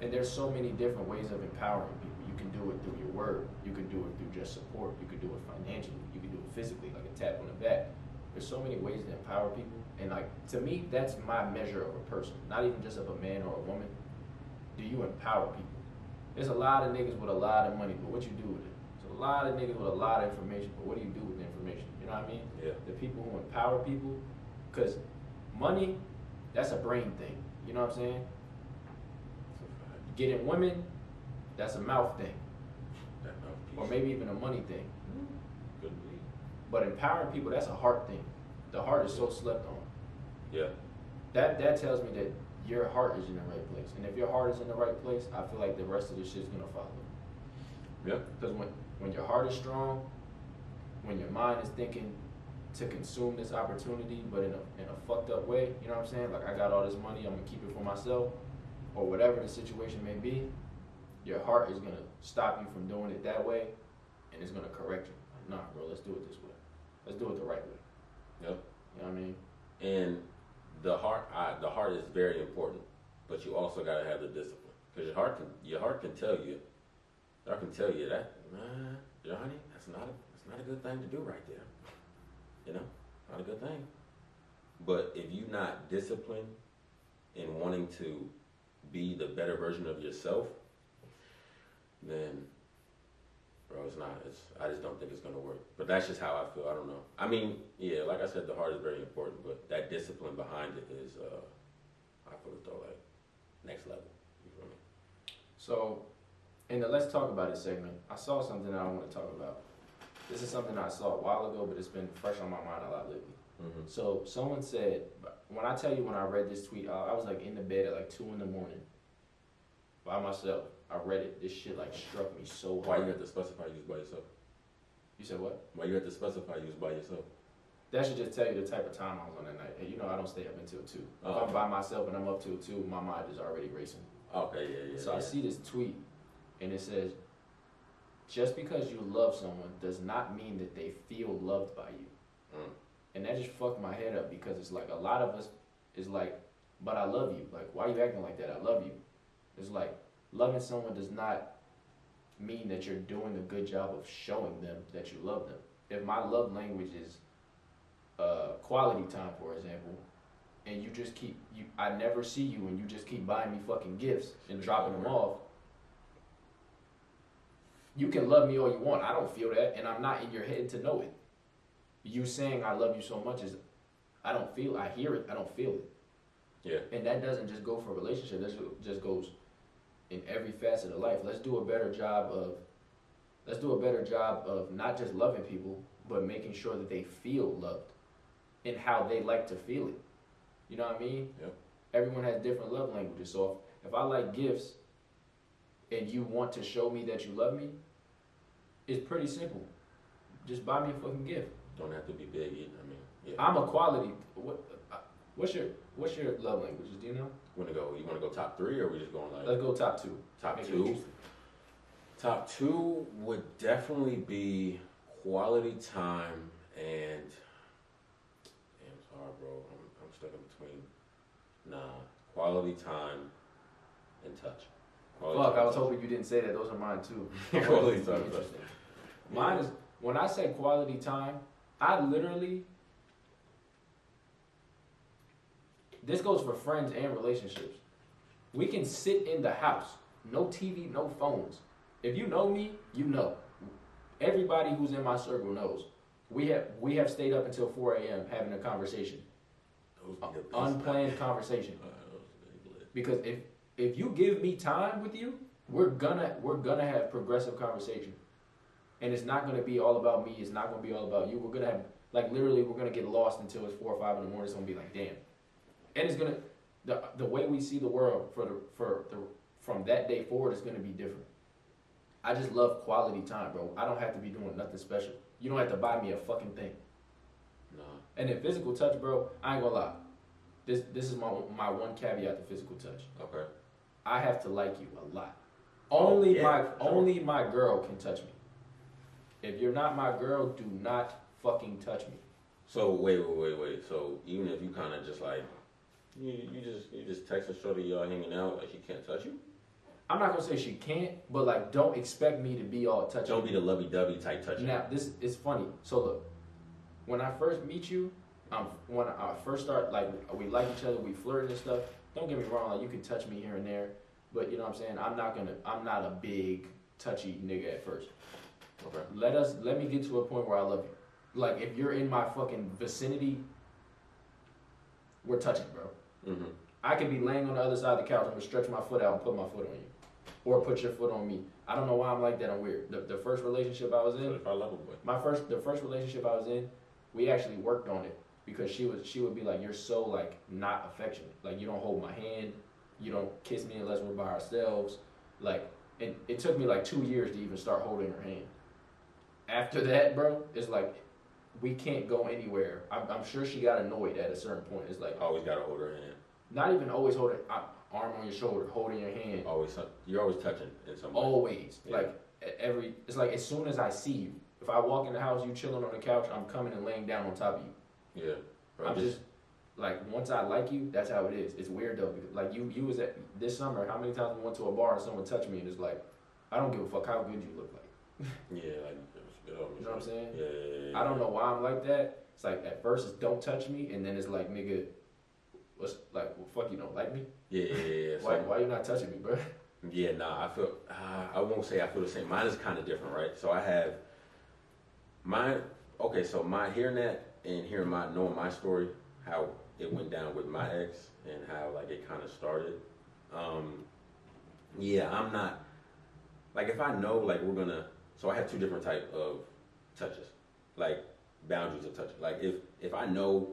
And there's so many different ways of empowering can do it through your word. You can do it through just support. You can do it financially. You can do it physically, like a tap on the back. There's so many ways to empower people. And like to me, that's my measure of a person. Not even just of a man or a woman. Do you empower people? There's a lot of niggas with a lot of money, but what you do with it? There's a lot of niggas with a lot of information, but what do you do with the information? You know what I mean? Yeah. The people who empower people, because money, that's a brain thing. You know what I'm saying? Getting women, that's a mouth thing, or maybe even a money thing. Be. But empowering people, that's a heart thing. The heart is so slept on. Yeah. That that tells me that your heart is in the right place, and if your heart is in the right place, I feel like the rest of the shit's gonna follow. Yeah. Because when when your heart is strong, when your mind is thinking to consume this opportunity, but in a in a fucked up way, you know what I'm saying? Like I got all this money, I'm gonna keep it for myself, or whatever the situation may be. Your heart is gonna stop you from doing it that way, and it's gonna correct you. Like, nah, bro, let's do it this way. Let's do it the right way. Yep. You know what I mean? And the heart, I, the heart is very important, but you also gotta have the discipline because your heart can, your heart can tell you, your heart can tell you that, man, Johnny, that's not a, that's not a good thing to do right there. You know, not a good thing. But if you're not disciplined in wanting to be the better version of yourself, then, bro, it's not. It's I just don't think it's gonna work. But that's just how I feel. I don't know. I mean, yeah, like I said, the heart is very important, but that discipline behind it is, uh, I feel as though like next level. You feel me? So, in the Let's Talk About It segment, I saw something that I want to talk about. This is something I saw a while ago, but it's been fresh on my mind a lot lately. Mm-hmm. So, someone said, when I tell you when I read this tweet, I I was like in the bed at like 2 in the morning by myself. I read it. This shit like struck me so hard. Why you have to specify you use by yourself? You said what? Why you have to specify you use by yourself? That should just tell you the type of time I was on that night. And you know, I don't stay up until 2. If Oh, I'm okay. by myself and I'm up till 2, my mind is already racing. Okay, yeah, yeah. So yeah. I see this tweet, and it says, "Just because you love someone does not mean that they feel loved by you." Mm. And that just fucked my head up because it's like a lot of us is like, "But I love you." Like, why are you acting like that? I love you. It's like loving someone does not mean that you're doing a good job of showing them that you love them. If my love language is uh, quality time, for example, and you just keep you, I never see you, and you just keep buying me fucking gifts and dropping them off. You can love me all you want. I don't feel that, and I'm not in your head to know it. You saying I love you so much is, I don't feel. I hear it. I don't feel it. Yeah. And that doesn't just go for a relationship. This just goes in every facet of life. Let's do a better job of. Let's do a better job of not just loving people, but making sure that they feel loved, and how they like to feel it. You know what I mean? Yep. Everyone has different love languages. So if, if I like gifts, and you want to show me that you love me, it's pretty simple. Just buy me a fucking gift. Don't have to be big either. I mean, yeah. I'm a quality. What? What's your What's your love languages? Do you know? Wanna go? You wanna go top three, or we just going like Let's go top two. top Make two? Top two would definitely be quality time and. Damn, it's hard, bro. I'm, I'm stuck in between. Nah, quality time and touch. Quality Fuck, time I was touch. hoping you didn't say that. Those are mine too. Quality time. Mine is when I say quality time, I literally. This goes for friends and relationships. We can sit in the house, no TV, no phones. If you know me, you know. Everybody who's in my circle knows. We have we have stayed up until 4 a.m. having a conversation, Those be the best, unplanned conversation. Uh, those be lit. Because if if you give me time with you, we're gonna we're gonna have progressive conversation, and it's not gonna be all about me. It's not gonna be all about you. We're gonna have like literally we're gonna get lost until it's four or five in the morning. It's gonna be like damn, and it's gonna the the way we see the world for the for the from that day forward is gonna be different. I just love quality time, bro. I don't have to be doing nothing special. You don't have to buy me a fucking thing. Nah. And then physical touch, bro. I ain't gonna lie. This this is my my one caveat to physical touch. Okay. I have to like you a lot. Only yeah, my sure. only my girl can touch me. If you're not my girl, do not fucking touch me. So wait, wait, wait, wait. So even if you kind of just like you, you just you just texting shorty y'all hanging out like she can't touch you. I'm not gonna say she can't, but like, don't expect me to be all touchy. Don't be the lovey dovey type touching. Now this is funny. So look, when I first meet you, um, when I first start like we like each other, we flirt and stuff. Don't get me wrong, like you can touch me here and there, but you know what I'm saying. I'm not gonna. I'm not a big touchy nigga at first. Okay. Let us. Let me get to a point where I love you. Like if you're in my fucking vicinity, we're touching, bro. Mm-hmm. I could be laying on the other side of the couch. I'm gonna stretch my foot out and put my foot on you, or put your foot on me. I don't know why I'm like that. I'm weird. The, the first relationship I was in, If I love a boy. my first the first relationship I was in, we actually worked on it because she was she would be like, You're so like not affectionate. Like you don't hold my hand, you don't kiss me unless we're by ourselves. Like and it took me like two years to even start holding her hand. After that, bro, it's like we can't go anywhere. I'm, I'm sure she got annoyed at a certain point. It's like Always gotta hold her hand. not even always hold her uh, arm on your shoulder, holding your hand. Always you're always touching in some way. Always. Yeah. Like every it's like as soon as I see you. If I walk in the house, you chilling on the couch, I'm coming and laying down on top of you. Yeah. Bro, I'm just like once I like you, that's how it is. It's weird though, because like you you was at this summer, how many times we went to a bar and someone touched me and it's like, I don't give a fuck how good you look like. yeah, like spit on me. You know what I'm saying? Yeah, yeah, yeah. I don't know why I'm like that. It's like at first it's don't touch me and then it's like nigga what's like well, fuck you don't like me? Yeah, yeah, yeah. Why So- why you not touching me, bro? Yeah, nah, I feel, uh, I won't say I feel the same. Mine is kind of different, right? So I have, mine, okay, so my hearing that and hearing my, knowing my story, how it went down with my ex and how like it kind of started. Um, yeah, I'm not, like if I know like we're gonna, so I have two different type of touches, like boundaries of touch. Like if, if I know,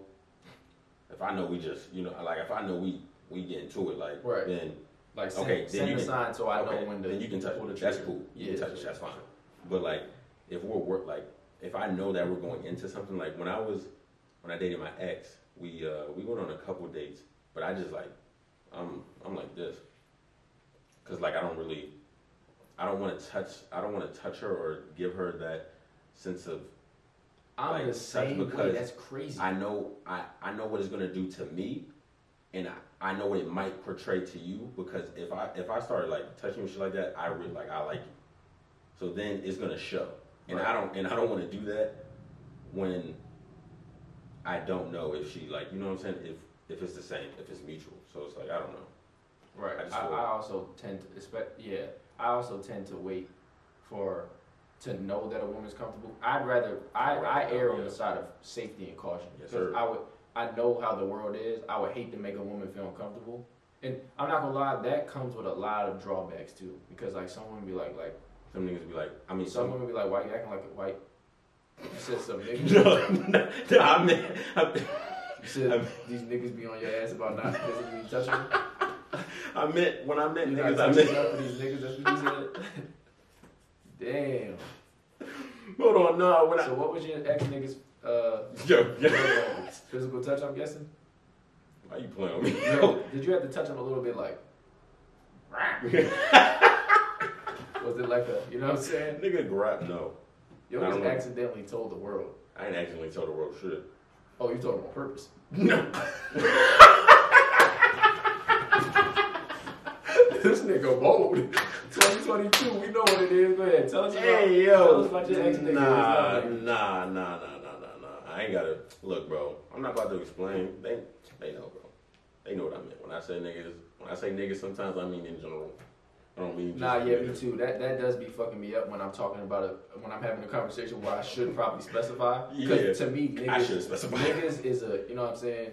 if I know we just, you know, like if I know we, we get into it, like, Right. then Like send, Okay, then send you a can- sign so I okay, know when to then you can touch the. That's cool. You Yeah, can touch it. That's fine. But like, if we're work like, if I know that we're going into something, like when I was when I dated my ex, we uh we went on a couple dates, but I just like, I'm I'm like this, cause like I don't really, I don't want to touch, I don't want to touch her or give her that sense of I'm like, the same way. because That's crazy. I know I, I know what it's gonna do to me, and I, I know what it might portray to you because if I if I started like touching you shit like that, I really like I like you. So then it's gonna show, and I don't and I don't want to do that when I don't know if she like you know what I'm saying if if it's the same if it's mutual. So it's like I don't know. Right. I I, I, also tend to expect. Yeah. I also tend to wait for to know that a woman's comfortable. I'd rather I, Right, I err on yeah. the side of safety and caution Yes, because sir. I would I know how the world is. I would hate to make a woman feel uncomfortable. And I'm not gonna lie, that comes with a lot of drawbacks too. Because like some women be like, like Some niggas be like, I mean, some some. women be like, why you acting like a white? You said some niggas. no, no, I mean, I, You said these niggas be on your ass about not physically touching. I meant when I meant You niggas, I meant. up for these niggas. That's what you said. Damn. Hold on, no, when I. So what was your ex niggas uh Yo, yo. physical touch? I'm guessing. Why you playing with me? Yo, did you have to touch him a little bit like? Was it like a you know what I'm saying? Nigga grab no. You I know. accidentally told the world. I ain't accidentally told the world shit. Oh, you told him on purpose. No. This nigga bold. 2022, we know what it is. Ahead, tell us about. Hey Tell yo. us about your ex nigga. Nah, nah, nah, nah, nah, nah, nah. I ain't gotta look, bro. I'm not about to explain. They, they know, bro. They know what I meant when I say niggas. When I say niggas, sometimes I mean in general. I don't mean. Just Nah, yeah, me too. That that does be fucking me up when I'm talking about it. When I'm having a conversation where I should probably specify. Because Yeah. to me, niggas, I should specify. niggas is a you know what I'm saying.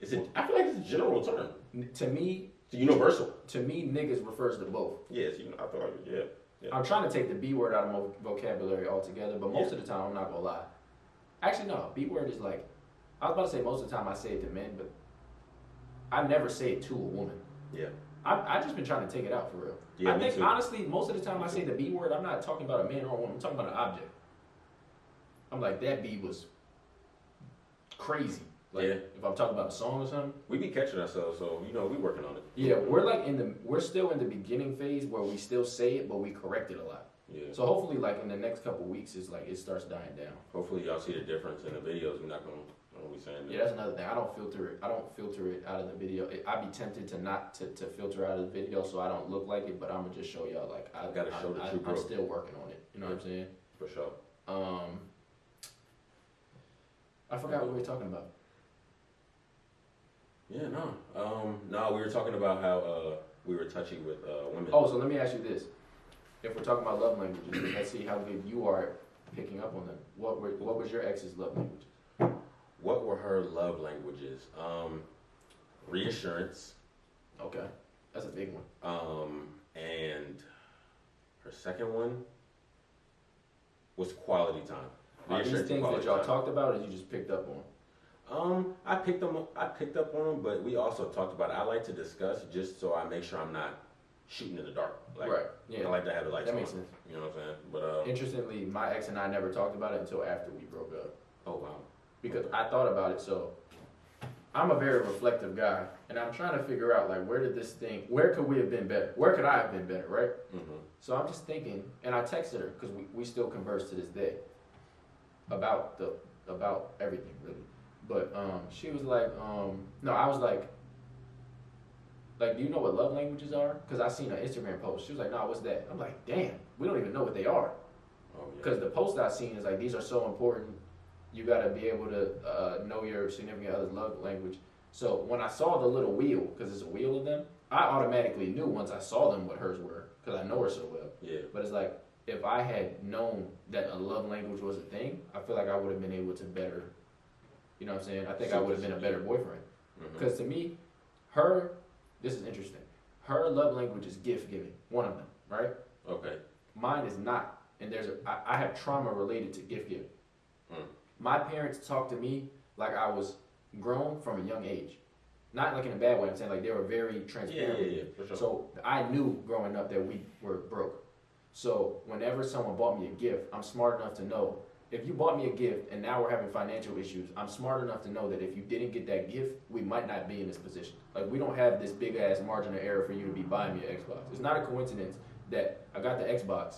Is it? I feel like it's a general term. To me, It's universal. To me, niggas refers to both. Yes, you know, I feel like yeah. Yeah. I'm trying to take the B word out of my vocabulary altogether, but most of the time I'm not gonna lie. Actually, no, B word is like I was about to say most of the time I say it to men, but I never say it to a woman. Yeah. I I just been trying to take it out for real. Yeah, I think too. honestly, most of the time I say the B word, I'm not talking about a man or a woman. I'm talking about an object. I'm like that B was crazy. Like Yeah. if I'm talking about a song or something. We be catching ourselves, so you know we working on it. Yeah, we're like in the we're still in the beginning phase where we still say it, but we correct it a lot. Yeah. So hopefully, like in the next couple weeks, it's like it starts dying down. Hopefully y'all see the difference in the videos. We're not gonna, gonna be saying that. Yeah, that's another thing. I don't filter it. I don't filter it out of the video. It, I'd be tempted to not to, to filter out of the video so I don't look like it, but I'm gonna just show y'all like I Gotta show the I, true I, I'm still working on it. You know what I'm saying? For sure. Um, I forgot what we were talking about. Yeah, no. Um, no, we were talking about how uh, we were touchy with uh, women. Oh, so let me ask you this: If we're talking about love languages, let's see how good you are picking up on them. What were what was your ex's love language? What were her love languages? Um, reassurance. Okay, that's a big one. Um, and her second one was quality time. Are these things that y'all time. talked about, or you just picked up on? Um, I picked them. I picked up on them, but we also talked about. It. I like to discuss just so I make sure I'm not shooting in the dark. Like, right. I like to have the lights That on. makes sense. You know what I'm saying? But uh, Interestingly, my ex and I never talked about it until after we broke up oh wow. because I thought about it. So I'm a very reflective guy, and I'm trying to figure out like where did this thing, where could we have been better? Where could I have been better? Right. Mm-hmm. So I'm just thinking, and I texted her because we, we still converse to this day about the about everything really. But um, she was like, um, no, I was like, like, do you know what love languages are? Because I seen an Instagram post. She was like, no, what's that? I'm like, damn, we don't even know what they are. Oh yeah. Because the post I seen is like these are so important. You got to be able to uh, know your significant other's love language. So when I saw the little wheel, because it's a wheel of them, I automatically knew once I saw them what hers were, because I know her so well. Yeah. But it's like if I had known that a love language was a thing, I feel like I would have been able to better. You know what I'm saying? I think I would have been a better boyfriend. Because to me, her, this is interesting. Her love language is gift giving, one of them, right? Okay. Mine is not, and there's a, I, I have trauma related to gift giving. Mm. My parents talked to me like I was grown from a young age, not like in a bad way. I'm saying like they were very transparent. Yeah, yeah, transparent. yeah, for sure. So I knew growing up that we were broke. So whenever someone bought me a gift, I'm smart enough to know if you bought me a gift and now we're having financial issues, I'm smart enough to know that if you didn't get that gift, we might not be in this position. Like we don't have this big ass margin of error for you to be buying me an Xbox. It's not a coincidence that I got the Xbox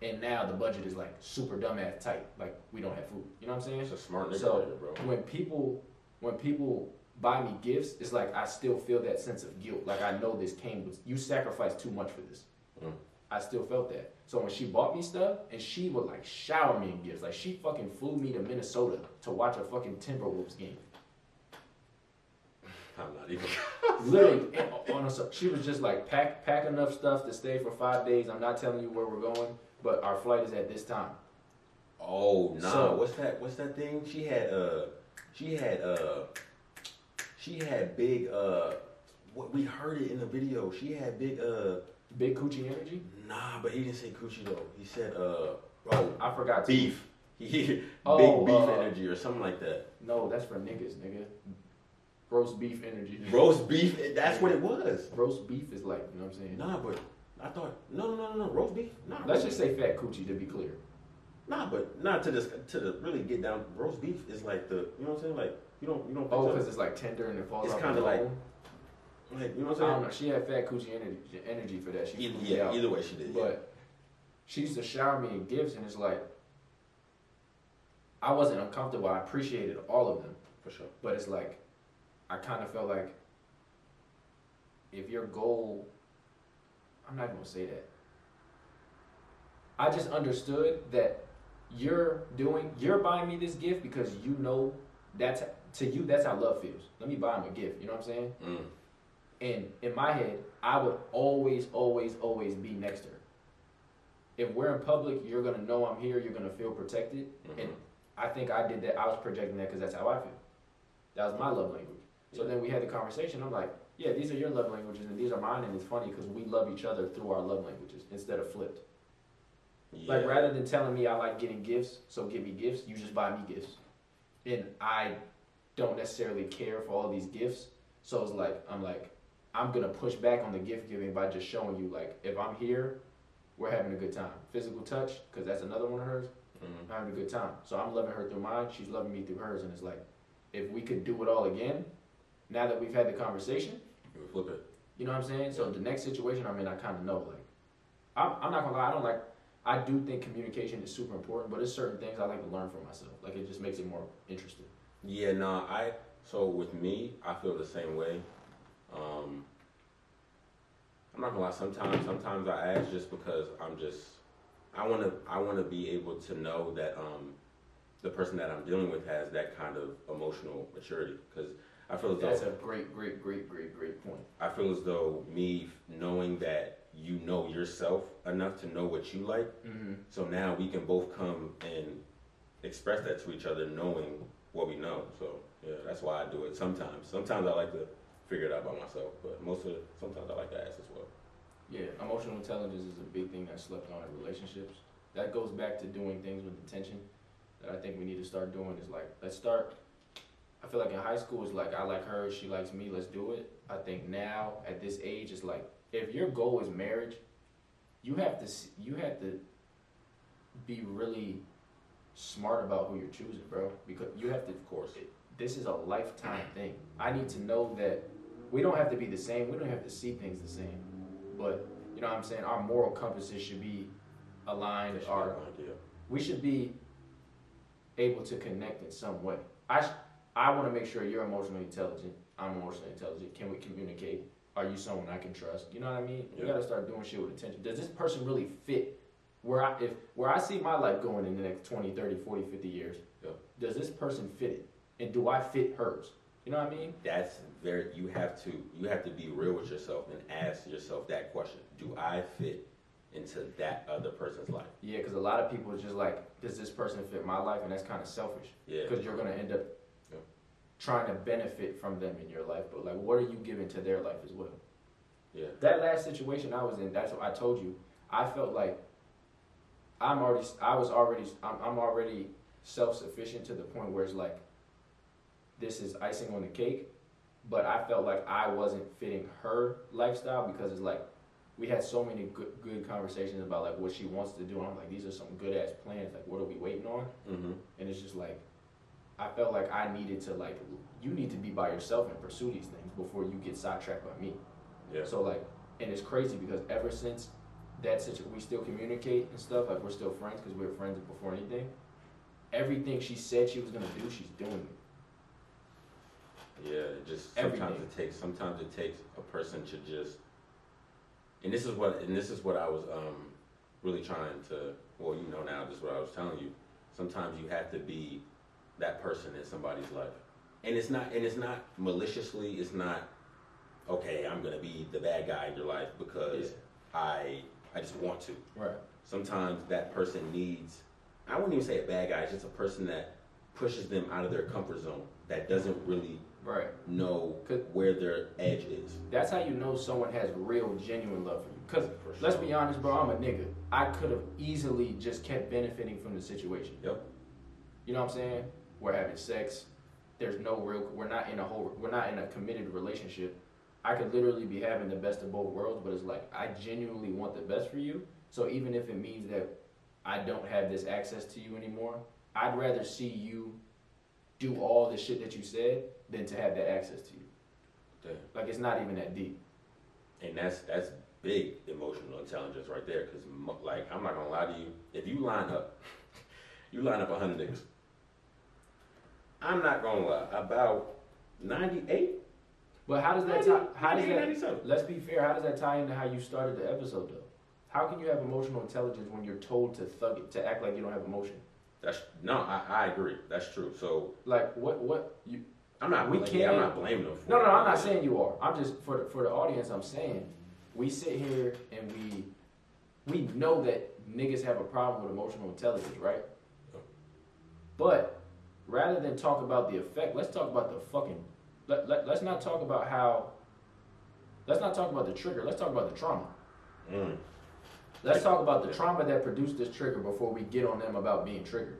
and now the budget is like super dumbass tight. Like we don't have food. You know what I'm saying? it's a smart nigga So- bro. when people when people buy me gifts, it's like I still feel that sense of guilt. Like I know this came with you sacrificed too much for this. Mm. I still felt that. So when she bought me stuff and she would like shower me in gifts, like she fucking flew me to Minnesota to watch a fucking Timberwolves game. I'm not even. Literally, on a, she was just like pack pack enough stuff to stay for five days. I'm not telling you where we're going, but our flight is at this time. Oh nah, So- what's that? What's that thing? She had uh, she had uh, she had big uh, what we heard it in the video. She had big uh, Big coochie energy. nah, but he didn't say coochie though. He said uh, oh, I forgot. beef. He Oh, big beef uh, energy or something like that. No, that's for niggas, nigga. Roast beef energy. Roast beef. That's what it was. Roast beef is like, you know what I'm saying? Nah, but I thought no, no, no, no, roast beef. Nah, Let's just say fat coochie to be clear. Nah, but not to this to the really get down. Roast beef is like the you know what I'm saying. Like you don't you don't. Oh, because it's like tender and it falls It's kinda like- bone. so? Like you know what I I'm don't saying. know. She had fat coochie energy, energy for that. She Either, freaked yeah, out. either way she did. yeah. But she used to shower me in gifts, and it's like I wasn't uncomfortable. I appreciated all of them, for sure. but it's like I kind of felt like if your goal, I'm not even gonna say that. I just understood that you're doing, you're buying me this gift because you know that's to you that's how love feels. Let me buy him a gift. You know what I'm saying? Mm. And in my head, I would always, always, always be next to her. If we're in public, you're gonna know I'm here. You're gonna feel protected. Mhm. And I think I did that. I was projecting that because that's how I feel. That was my love language. So Yeah. then we had the conversation. I'm like, yeah, these are your love languages and these are mine. And it's funny because we love each other through our love languages instead of flipped. Yeah. Like rather than telling me I like getting gifts, so give me gifts, you just buy me gifts. And I don't necessarily care for all these gifts. So it's like I'm like, I'm gonna push back on the gift giving by just showing you like if I'm here, we're having a good time. Physical touch, because that's another one of hers, Mhm. I'm having a good time. So I'm loving her through mine, she's loving me through hers, and it's like, if we could do it all again, now that we've had the conversation, You would flip it. you know what I'm saying? So the next situation I'm in, I kind of know. Like, I'm, I'm not gonna lie, I don't like. I do think communication is super important, but there's certain things I like to learn for myself. Like it just makes it more interesting. Yeah, nah, I so with me, I feel the same way. Um, I'm not gonna lie. Sometimes, sometimes I ask just because I'm just I want to I want to be able to know that um, the person that I'm dealing with has that kind of emotional maturity because I feel as That's though that's a great, great, great, great, great point. I feel as though me knowing that you know yourself enough to know what you like. Mm-hmm. So now we can both come and express that to each other, knowing what we know. So yeah, that's why I do it. Sometimes, sometimes I like to figure it out by myself, but most of the, sometimes I like to ask as well. Yeah, emotional intelligence is a big thing that's slept on in relationships. That goes back to doing things with intention. That I think we need to start doing is like let's start. I feel like in high school it's like I like her, she likes me, let's do it. I think now at this age it's like if your goal is marriage, you have to you have to be really smart about who you're choosing, bro. Because you have to Of course. this is a lifetime thing. I need to know that we don't have to be the same. We don't have to see things the same. But you know what I'm saying? Our moral compasses should be aligned. Should Our be my idea. we should be able to connect in some way. I sh- I want to make sure you're emotionally intelligent. I'm emotionally intelligent. Can we communicate? Are you someone I can trust? You know what I mean? We got to start doing shit with attention. Does this person really fit where I if where I see my life going in the next 20, 30, 40, 50 years? Yeah. Does this person fit it? And do I fit hers? You know what I mean? That's very. You have to. You have to be real with yourself and ask yourself that question: Do I fit into that other person's life? Yeah, because a lot of people just like, does this person fit my life? And that's kind of selfish. Yeah. because you're gonna end up Yeah. trying to benefit from them in your life, but like, what are you giving to their life as well? Yeah. That last situation I was in, that's what I told you. I felt like I'm already, I was already, I'm, I'm already self sufficient to the point where it's like, this is icing on the cake, but I felt like I wasn't fitting her lifestyle because it's like we had so many good, good conversations about like what she wants to do. And I'm like, these are some good ass plans. Like, what are we waiting on? Mm-hmm. and it's just like I felt like I needed to like you need to be by yourself and pursue these things before you get sidetracked by me. Yeah. So like, and it's crazy because ever since that situation, we still communicate and stuff. Like we're still friends because we were friends before anything. Everything she said she was gonna do, she's doing it. Yeah, it just sometimes it takes sometimes it takes a person to just and this is what and this is what I was um really trying to well, you know now this is what I was telling you. Sometimes you have to be that person in somebody's life. And it's not and it's not maliciously, it's not okay, I'm gonna be the bad guy in your life because I I just want to. Right. Sometimes that person needs I wouldn't even say a bad guy, it's just a person that pushes them out of their comfort zone that doesn't really Right. know where their edge is. That's how you know someone has real, genuine love for you. Cause For let's sure. be honest, bro, I'm a nigga. I could have easily just kept benefiting from the situation. Yep. You know what I'm saying? We're having sex. There's no real. We're not in a whole. We're not in a committed relationship. I could literally be having the best of both worlds, but it's like I genuinely want the best for you. So even if it means that I don't have this access to you anymore, I'd rather see you do all the shit that you said than to have that access to you. Damn. Like it's not even that deep. And that's that's big emotional intelligence right there. Cause like I'm not gonna lie to you, if you line up, you line up a hundred niggas. I'm not gonna lie, about ninety eight. But how does that tie? How does that? 97. Let's be fair. How does that tie into how you started the episode, though? How can you have emotional intelligence when you're told to thug it, to act like you don't have emotion? That's no, I, I agree. That's true. So Like what? What you? I'm not. We can't. I'm can't- blaming them. For No, no, no, I'm not saying you are. I'm just for the, for the audience. I'm saying we sit here and we we know that niggas have a problem with emotional intelligence, right? But rather than talk about the effect, let's talk about the fucking. Let, let, let's not talk about how. Let's not talk about the trigger. Let's talk about the trauma. Mm. Let's talk about the trauma that produced this trigger before we get on them about being triggered.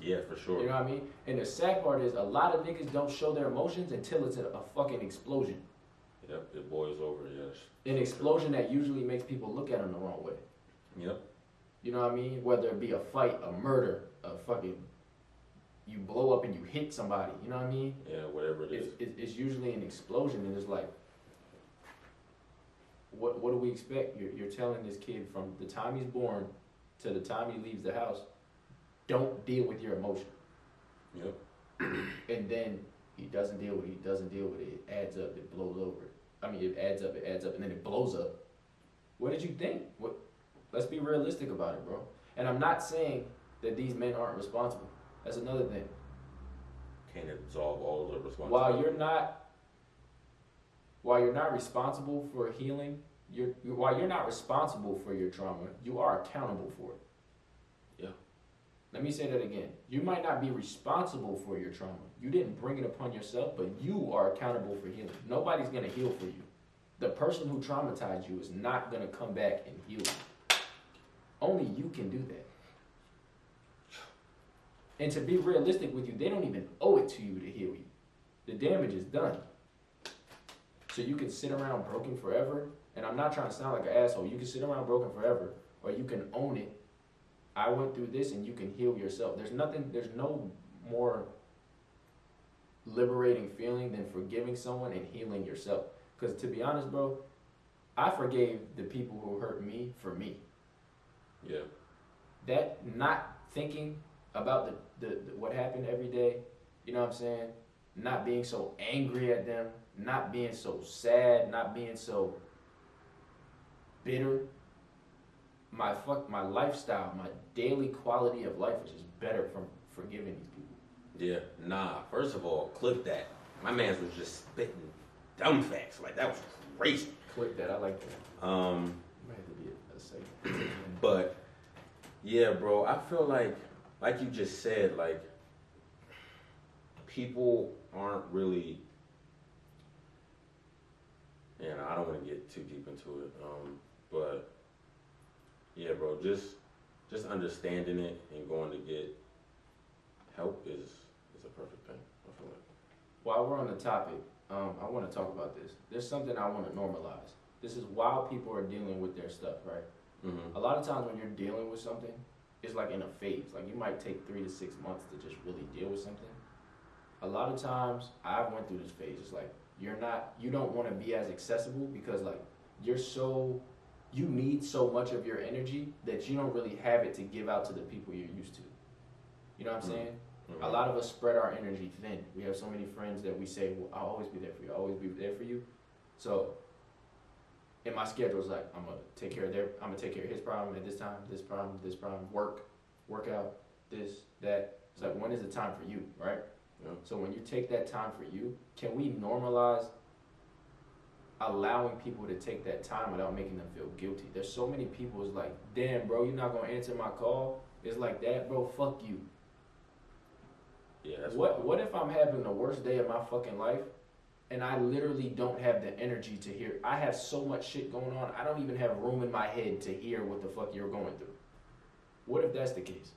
Yeah, for sure. You know what I mean? And the sad part is a lot of niggas don't show their emotions until it's a, a fucking explosion. Yep, it boils over. Yes. An explosion that usually makes people look at them the wrong way. Yep. You know what I mean? Whether it be a fight, a murder, a fucking you blow up and you hit somebody. You know what I mean? Yeah, whatever it is. It's, it's, it's usually an explosion, and it's like, what what do we expect? You're, you're telling this kid from the time he's born to the time he leaves the house, don't deal with your emotion. Yep. And then he doesn't deal with it, he doesn't deal with it, it adds up, it blows over. I mean, it adds up, it adds up, and then it blows up. What did you think? What? Let's be realistic about it, bro. And I'm not saying that these men aren't responsible. That's another thing. Can't absolve all of the responsibility. While you're not, while you're not responsible for healing, you're you- while you're not responsible for your trauma, you are accountable for it. Let me say that again. You might not be responsible for your trauma. You didn't bring it upon yourself, but you are accountable for healing. Nobody's gonna heal for you. The person who traumatized you is not gonna come back and heal you. Only you can do that. And to be realistic with you, they don't even owe it to you to heal you. The damage is done. So you can sit around broken forever, and I'm not trying to sound like an asshole. You can sit around broken forever, or you can own it. I went through this, and you can heal yourself. There's nothing. There's no more liberating feeling than forgiving someone and healing yourself. Because to be honest, bro, I forgave the people who hurt me for me Yeah. that not thinking about the, the, the what happened every day, you know what I'm saying? Not being so angry at them, not being so sad, not being so bitter. My fuck my lifestyle, my daily quality of life is just better from forgiving these people. Yeah. Nah. First of all, clip that. My man's was just spitting dumb facts. Like that was crazy. Clip that, I like that. Um. Might have to be a, second. But yeah, bro, I feel like like you just said, like people aren't really you know, I don't want to get too deep into it. Um, but yeah, bro, just just understanding it and going to get help is is a perfect thing. I feel like. While we're on the topic, um, I want to talk about this. There's something I want to normalize. This is while people are dealing with their stuff, right? Mm-hmm. A lot of times when you're dealing with something, it's like in a phase. Like you might take three to six months to just really deal with something. A lot of times I've went through this phase. It's like you're not, you don't want to be as accessible because like you're so, you need so much of your energy that you don't really have it to give out to the people you're used to. You know what I'm Mhm. saying? A lot of us spread our energy thin. We have so many friends that we say, well, I'll always be there for you. I'll always be there for you. So in my schedule, it's like I'm gonna take care of their, I'm gonna take care of his problem at this time, this problem, this problem, work, workout, this, that. It's like when is the time for you, right? Yeah. So when you take that time for you, can we normalize allowing people to take that time without making them feel guilty? There's so many people is like, damn, bro, you're not gonna answer my call. It's like that, bro. Fuck you. Yeah, What what if I'm having the worst day of my fucking life and I literally don't have the energy to hear I have so much shit going on, I don't even have room in my head to hear what the fuck you're going through. What if that's the case?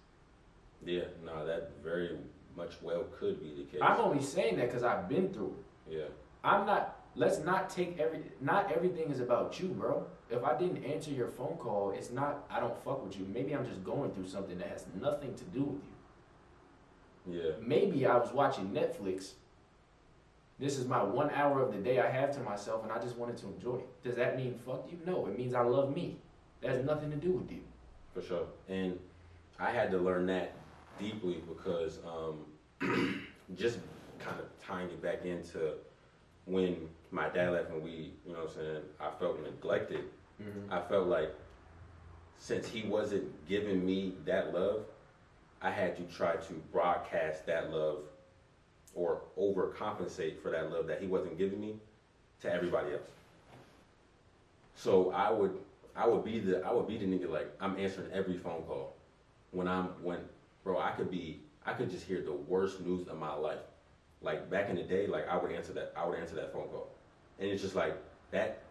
Yeah, no, that very much well could be the case. I'm only saying that because I've been through it. yeah, I'm not let's not take every not everything is about you, bro. If I didn't answer your phone call, it's not I don't fuck with you. Maybe I'm just going through something that has nothing to do with you. yeah, Maybe I was watching Netflix. This is my one hour of the day I have to myself and I just wanted to enjoy it. Does that mean fuck you? No, it means I love me. That has nothing to do with you. for sure. And I had to learn that deeply because um, just kind of tying it back into when my dad left and we, you know what I'm saying, I felt neglected. Mm-hmm. I felt like since he wasn't giving me that love, I had to try to broadcast that love or overcompensate for that love that he wasn't giving me to everybody else. So I would I would be the I would be the nigga like I'm answering every phone call when I'm when bro I could be I could just hear the worst news of my life. Like back in the day, like I would answer that I would answer that phone call. And it's just like that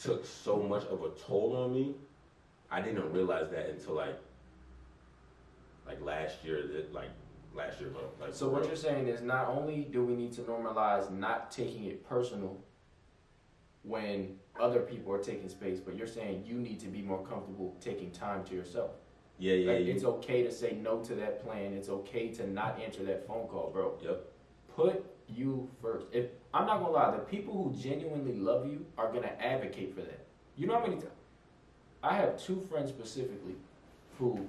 took so much of a toll on me. I didn't realize that until like like last year that like last year bro. Like So what you're saying is not only do we need to normalize not taking it personal when other people are taking space, but you're saying you need to be more comfortable taking time to yourself. Yeah, yeah, Like, you- it's okay to say no to that plan. It's okay to not answer that phone call, bro. Yep. Put you first. If I'm not gonna lie, the people who genuinely love you are gonna advocate for that. You know how many times I have two friends specifically who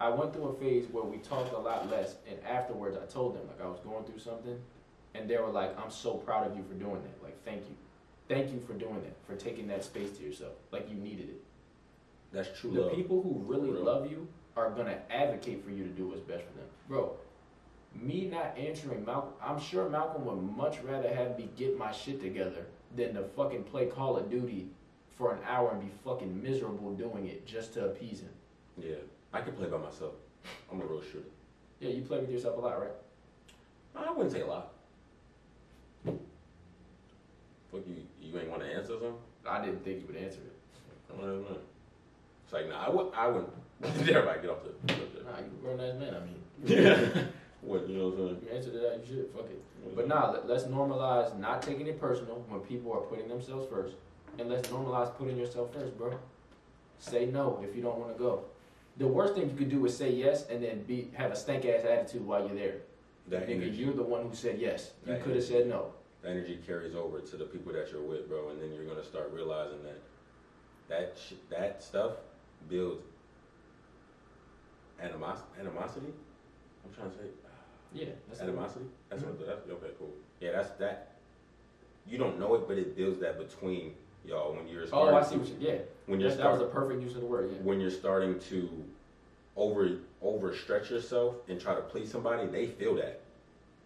I went through a phase where we talked a lot less, and afterwards I told them like I was going through something, and they were like, "I'm so proud of you for doing that. Like, thank you, thank you for doing that, for taking that space to yourself. Like you needed it. That's true The love. people who really Real. love you are gonna advocate for you to do what's best for them, bro." Me not answering Malcolm, I'm sure Malcolm would much rather have me get my shit together than to fucking play Call of Duty for an hour and be fucking miserable doing it just to appease him. Yeah, I can play by myself. I'm a real shooter. Yeah, you play with yourself a lot, right? I wouldn't say a lot. Fuck you, you ain't want to answer something? I didn't think you would answer it. I don't know. It's like, nah, I would, I wouldn't. Everybody get off the. the- Nah, you a grown ass man. I mean, Yeah. What, you know what I'm you answered it out. You should. Fuck it. saying? But nah, let, let's normalize not taking it personal when people are putting themselves first, and let's normalize putting yourself first, bro. Say no if you don't want to go. The worst thing you could do is say yes and then be have a stank ass attitude while you're there. That Nigga, energy, you're the one who said yes. You could have said no. The energy carries over to the people that you're with, bro, and then you're gonna start realizing that that sh- that stuff builds animos- animosity. I'm trying to say Yeah, that's it. animosity. That's what. Mm-hmm. That's okay. Cool. Yeah, that's that. You don't know it, but it builds that between y'all when you're Oh, starting I see to- what you. Yeah, when you're that, that was starting the perfect use of the word. Yeah. when you're starting to over overstretch yourself and try to please somebody, they feel that.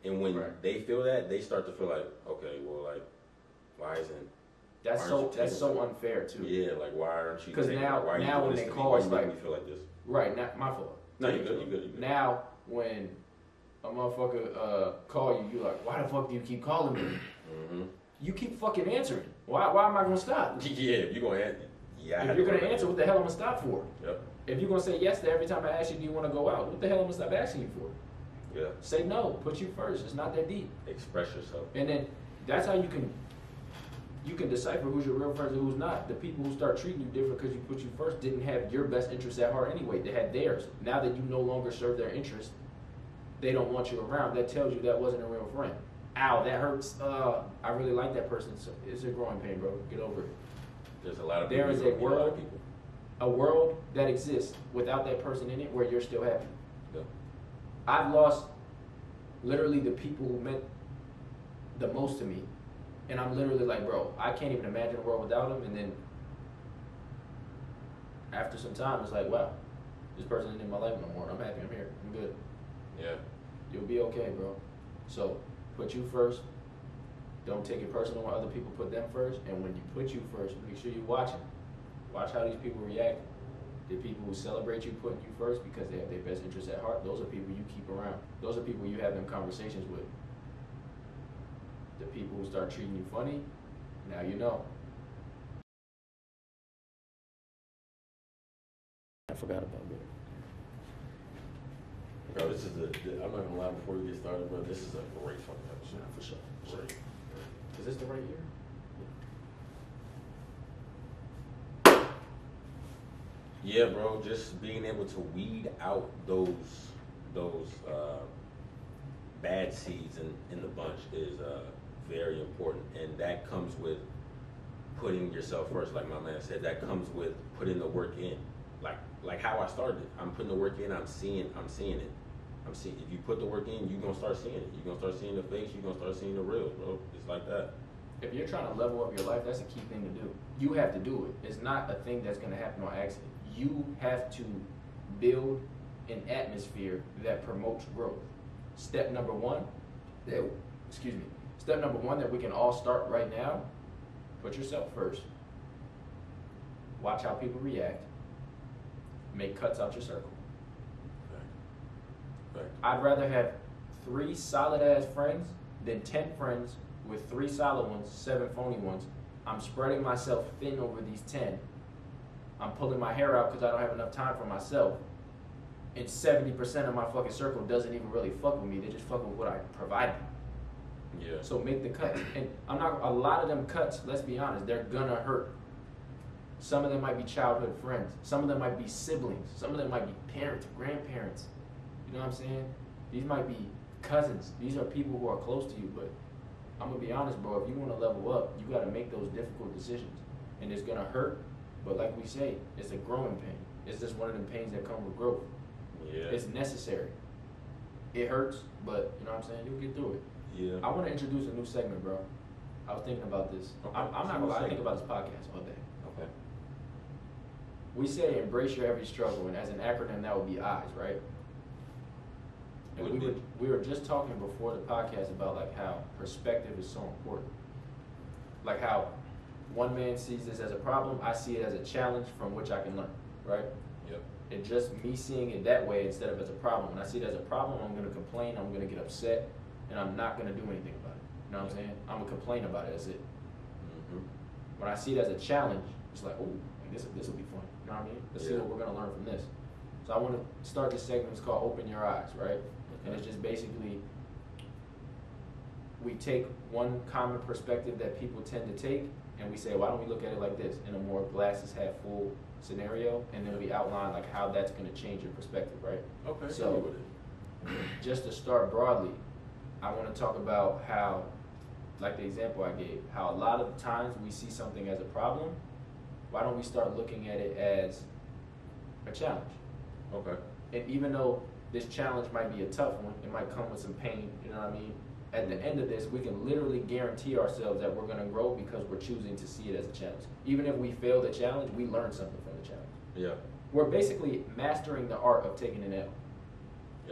And when Right. they feel that, they start to feel like, okay, well, like, why isn't That's Aren't so that's so taking- unfair too. yeah, like why aren't you? Because now- why are now doing when this they call, it's you like- me feel like this? Right, now, my fault. No, you good, you good, you good. Now, when a motherfucker uh, call you, you like, why the fuck do you keep calling me? Mm-hmm. You keep fucking answering. Why? Why am I gonna stop? Yeah, if you're gonna answer, yeah, if you're gonna answer, what the hell am I gonna stop for? Yep. If you're gonna say yes to every time I ask you, do you want to go out? What the hell am I gonna stop asking you for? Yeah, Say no. Put you first. It's not that deep. express yourself. And then that's how you can you can decipher who's your real friends and who's not. The people who start treating you different because you put you first didn't have your best interests at heart anyway. They had theirs. Now that you no longer serve their interest, they don't want you around. That tells you that wasn't a real friend. Ow, that hurts. Uh, I really like that person. So it's a growing pain, bro. Get over it. There's a lot of There people. is a gonna meet lot of world- people. A world that exists without that person in it, where you're still happy. Yeah. I've lost literally the people who meant the most to me. And I'm literally like, bro, I can't even imagine a world without him. And then after some time, it's like, wow, this person isn't in my life no more. I'm happy. I'm here. I'm good. Yeah. You'll be okay, bro. So put you first. Don't take it personal when other people put them first. And when you put you first, make sure you're watching. Watch how these people react. The people who celebrate you putting you first because they have their best interests at heart, those are people you keep around. Those are people you have them conversations with. The people who start treating you funny, now you know. I forgot about that. Bro, this is a. I'm not gonna lie before we get started, bro. This is a great fucking episode. Nah, for sure. Great. Is this the right year? Yeah, bro. Just being able to weed out those those uh, bad seeds in, in the bunch is uh, very important, and that comes with putting yourself first. Like my man said, that comes with putting the work in. Like like how I started. I'm putting the work in. I'm seeing. I'm seeing it. I'm seeing. If you put the work in, you're gonna start seeing it. You're gonna start seeing the face. You're gonna start seeing the real, bro. It's like that. If you're trying to level up your life, that's a key thing to do. You have to do it. It's not a thing that's to happen on accident. You have to build an atmosphere that promotes growth. Step number one, excuse me. Step number one that we can all start right now: put yourself first. Watch how people react. Make cuts out your circle. Fact. I'd rather have three solid ass friends than ten friends with three solid ones, seven phony ones. I'm spreading myself thin over these ten. I'm pulling my hair out because I don't have enough time for myself. And seventy percent of my fucking circle doesn't even really fuck with me. They just fuck with what I provide. Yeah. So make the cuts. And I'm not a lot of them cuts, let's be honest, they're gonna hurt. Some of them might be childhood friends. Some of them might be siblings. Some of them might be parents, grandparents. You know what I'm saying? These might be cousins. These are people who are close to you, but I'm gonna be honest, bro, if you wanna level up, you gotta make those difficult decisions. And it's gonna hurt, but like we say, it's a growing pain. It's just one of the pains that come with growth. Yeah. It's necessary. It hurts, but you know what I'm saying. You'll get through it. Yeah. I want to introduce a new segment, bro. I was thinking about this. Okay. I'm, I'm not gonna lie. I think about this podcast all day. Okay. We say embrace your every struggle, and as an acronym, that would be eyes, right? And Would we were we were just talking before the podcast about like how perspective is so important. Like how one man sees this as a problem, I see it as a challenge from which I can learn, right? Yep. And just me seeing it that way instead of as a problem. When I see it as a problem, I'm gonna complain, I'm gonna get upset, and I'm not gonna do anything about it. You know what I'm saying? I'm gonna complain about it. That's it. Mm-hmm. When I see it as a challenge, it's like, oh, this this will be fun. You know what I mean? Let's see what we're gonna learn from this. So I want to start this segment. It's called "Open Your Eyes," right? And it's just basically we take one common perspective that people tend to take, and we say, why don't we look at it like this in a more glasses half full scenario, and then we outline like how that's going to change your perspective, right? Okay. So- hit me with it. just to start broadly, I want to talk about how, like the example I gave, how a lot of times we see something as a problem. Why don't we start looking at it as a challenge? Okay. And even though this challenge might be a tough one, it might come with some pain, you know what I mean? At the end of this, we can literally guarantee ourselves that we're gonna grow because we're choosing to see it as a challenge. Even if we fail the challenge, we learn something from the challenge. Yeah. We're basically mastering the art of taking an L.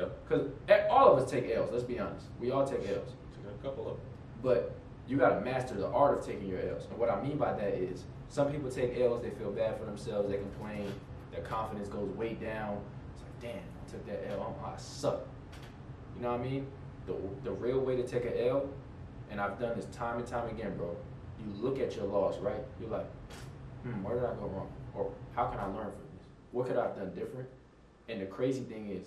Yep. Because all of us take L's, let's be honest. We all take L's. Took a couple of them. But you gotta master the art of taking your L's. And what I mean by that is some people take L's, they feel bad for themselves, they complain, their confidence goes way down. It's like, damn, I took that L, I suck. You know what I mean? The, the real way to take an L, and I've done this time and time again, bro. You look at your loss, right? You're like, hmm, where did I go wrong? Or how can I learn from this? What could I have done different? And the crazy thing is,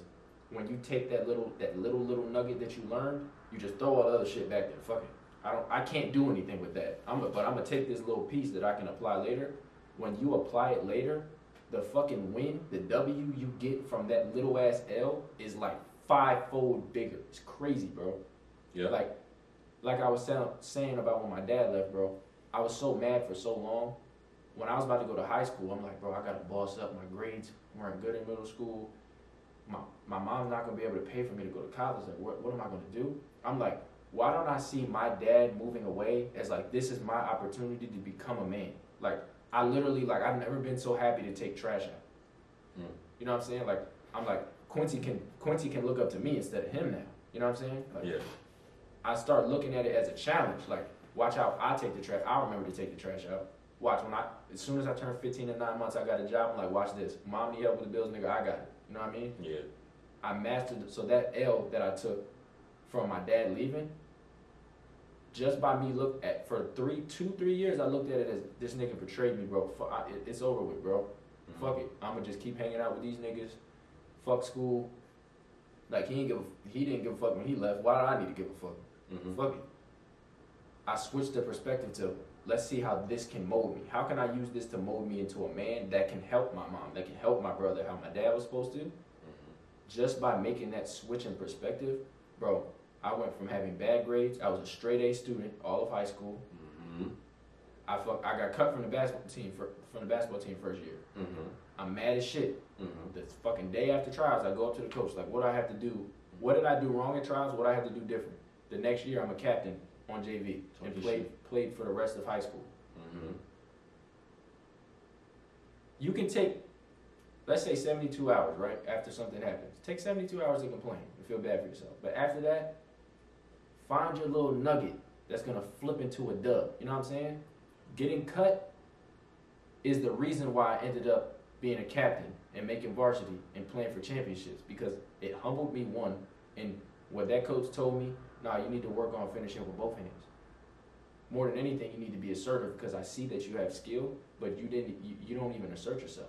when you take that little that little little nugget that you learned, you just throw all the other shit back there. Fuck it. I don't. I can't do anything with that. I'm. A, but I'm gonna take this little piece that I can apply later. When you apply it later, the fucking win, the W you get from that little ass L is like fivefold bigger. It's crazy, bro. Yeah. Like, like I was saying, saying about when my dad left, bro. I was so mad for so long. When I was about to go to high school, I'm like, bro, I gotta boss up. My grades weren't good in middle school. My my mom's not gonna be able to pay for me to go to college. Like, what what am I gonna do? I'm like, why don't I see my dad moving away as like this is my opportunity to become a man? Like, I literally like I've never been so happy to take trash out. Mm. You know what I'm saying? Like, I'm like Quincy can Quincy can look up to me instead of him now. You know what I'm saying? Like, Yeah. I start looking at it as a challenge. Like, watch out, I take the trash. I remember to take the trash out. Watch when I, as soon as I turn 15 in nine months, I got a job. I'm like, watch this. Mom need help with the bills, nigga. I got it. You know what I mean? Yeah. I mastered. So that L that I took from my dad leaving, just by me look at for three, two, three years, I looked at it as this nigga betrayed me, bro. Fu- I, it, it's over with, bro. Mhm. Fuck it. I'ma just keep hanging out with these niggas. Fuck school. Like he didn't give a, he didn't give a fuck when he left. Why do I need to give a fuck? Mhm. Fuck it. I switched the perspective to let's see how this can mold me. How can I use this to mold me into a man that can help my mom, that can help my brother, how my dad was supposed to? Just by making that switch in perspective, bro, I went from having bad grades. I was a straight A student all of high school. Mhm. I fuck, I got cut from the basketball team for, from the basketball team first year. Mhm. I'm mad as shit. Mhm. The fucking day after trials, I go up to the coach like, what do I have to do? What did I do wrong at trials? What do I have to do different? The next year, I'm a captain on JV Talk and played played for the rest of high school. Mhm. You can take, let's say, 72 hours, right? After something happens, take 72 hours to complain and feel bad for yourself. But after that, find your little nugget that's gonna flip into a dub. You know what I'm saying? Getting cut is the reason why I ended up being a captain and making varsity and playing for championships because it humbled me one and what that coach told me nah you need to work on finishing with both hands more than anything you need to be assertive because i see that you have skill but you didn't you, you don't even assert yourself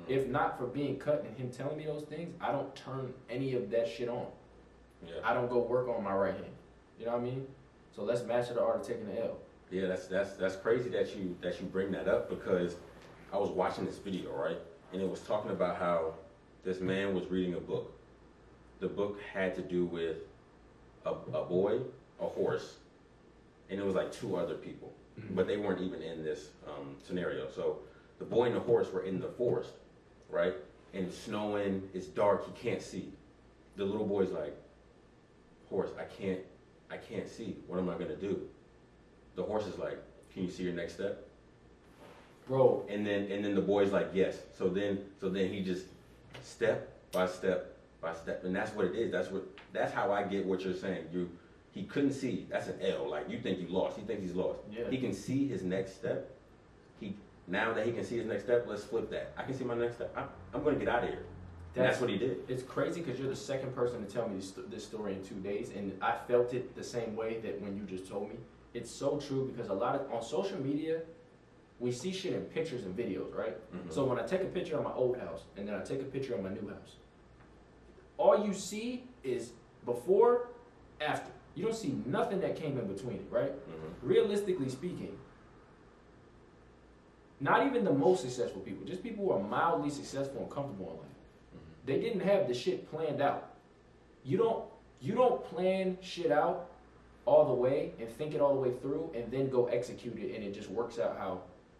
Mhm. if not for being cut and him telling me those things i don't turn any of that shit on Yeah. i don't go work on my right hand you know what i mean so let's master the art of taking the l Yeah, that's that's that's crazy that you that you bring that up because I was watching this video right, and it was talking about how this man was reading a book. The book had to do with a, a boy, a horse, and it was like two other people, but they weren't even in this um, scenario. So the boy and the horse were in the forest, right? and it's snowing, it's dark, he can't see. The little boy's like, horse, I can't, I can't see. What am I gonna do? The horse is like, can you see your next step? Bro, And then and then the boy's like, yes. So then so then he just step by step by step, and that's what it is. That's what that's how I get what you're saying. You he couldn't see. That's an L. Like you think you lost. He thinks he's lost. Yeah. He can see his next step. He now that he can see his next step, let's flip that. I can see my next step. I'm, I'm gonna get out of here. And that's what he did. It's crazy because you're the second person to tell me this, this story in two days, and I felt it the same way that when you just told me. It's so true because a lot of on social media, we see shit in pictures and videos, right? Mhm. So when I take a picture of my old house and then I take a picture of my new house, all you see is before, after. You don't see nothing that came in between it, right? Mhm. Realistically speaking, not even the most successful people, just people who are mildly successful and comfortable in life Mhm. they didn't have the shit planned out. You don't you don't plan shit out all the way and think it all the way through and then go execute it and it just works out how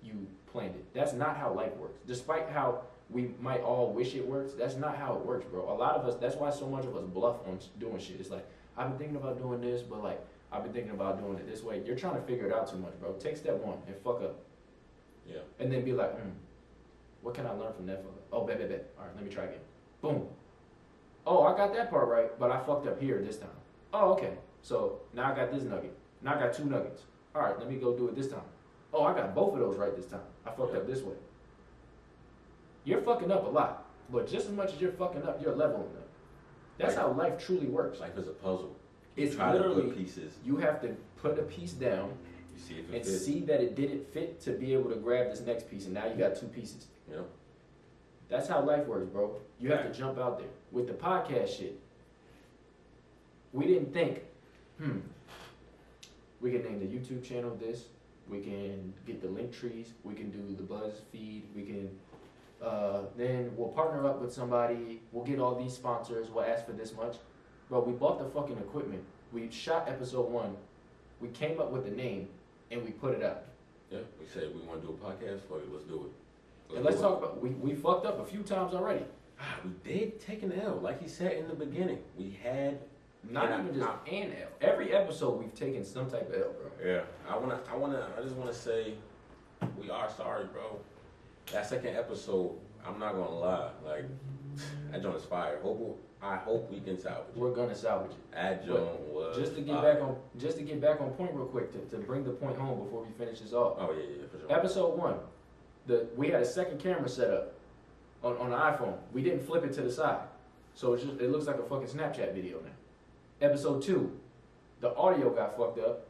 you planned it. That's not how life works. Despite how we might all wish it works, that's not how it works, bro. A lot of us that's why so much of us bluff on doing shit. It's like I've been thinking about doing this, but like I've been thinking about doing it this way. You're trying to figure it out too much, bro. Take step one and fuck up. Yeah. And then be like, hmm, what can I learn from that? Oh, bet, bet, bet. All right, let me try again. Boom. Oh, I got that part right, but I fucked up here this time. Oh, okay. So now I got this nugget. Now I got two nuggets. All right, let me go do it this time. Oh, I got both of those right this time. I fucked Yeah. up this way. You're fucking up a lot, but just as much as you're fucking up, you're leveling up. That's Right. how life truly works. Life is a puzzle. It's Try to literally put pieces. you have to put a piece down You see if and fits. see that it didn't fit to be able to grab this next piece, and now you got two pieces. You know. That's how life works, bro. You have Right. to jump out there. With the podcast shit, we didn't think, hmm, we can name the YouTube channel this, we can get the link trees, we can do the buzz feed, we can, uh, then we'll partner up with somebody, we'll get all these sponsors, we'll ask for this much. Bro, we bought the fucking equipment, we shot episode one, we came up with the name, and we put it out. Yeah. We said we want to do a podcast. Fuck it, let's do it. And let's talk about, we, we fucked up a few times already. Ah, we did take an L, like he said in the beginning. We had. Not And I- even just I- an L. Every episode we've taken some type of L, bro. Yeah. I wanna. I wanna. I just wanna say, we are sorry, bro. That second episode, I'm not gonna lie. Like, that joint is fire. Hope. I hope we can salvage. it. We're gonna salvage it. Joint was. Just to get back on, just to get back on point real quick to, to bring the point home before we finish this off. Oh yeah, yeah, for sure. Episode one, the we had a second camera set up on on the iPhone. We didn't flip it to the side, so it's just it looks like a fucking Snapchat video now. Episode two, the audio got fucked up.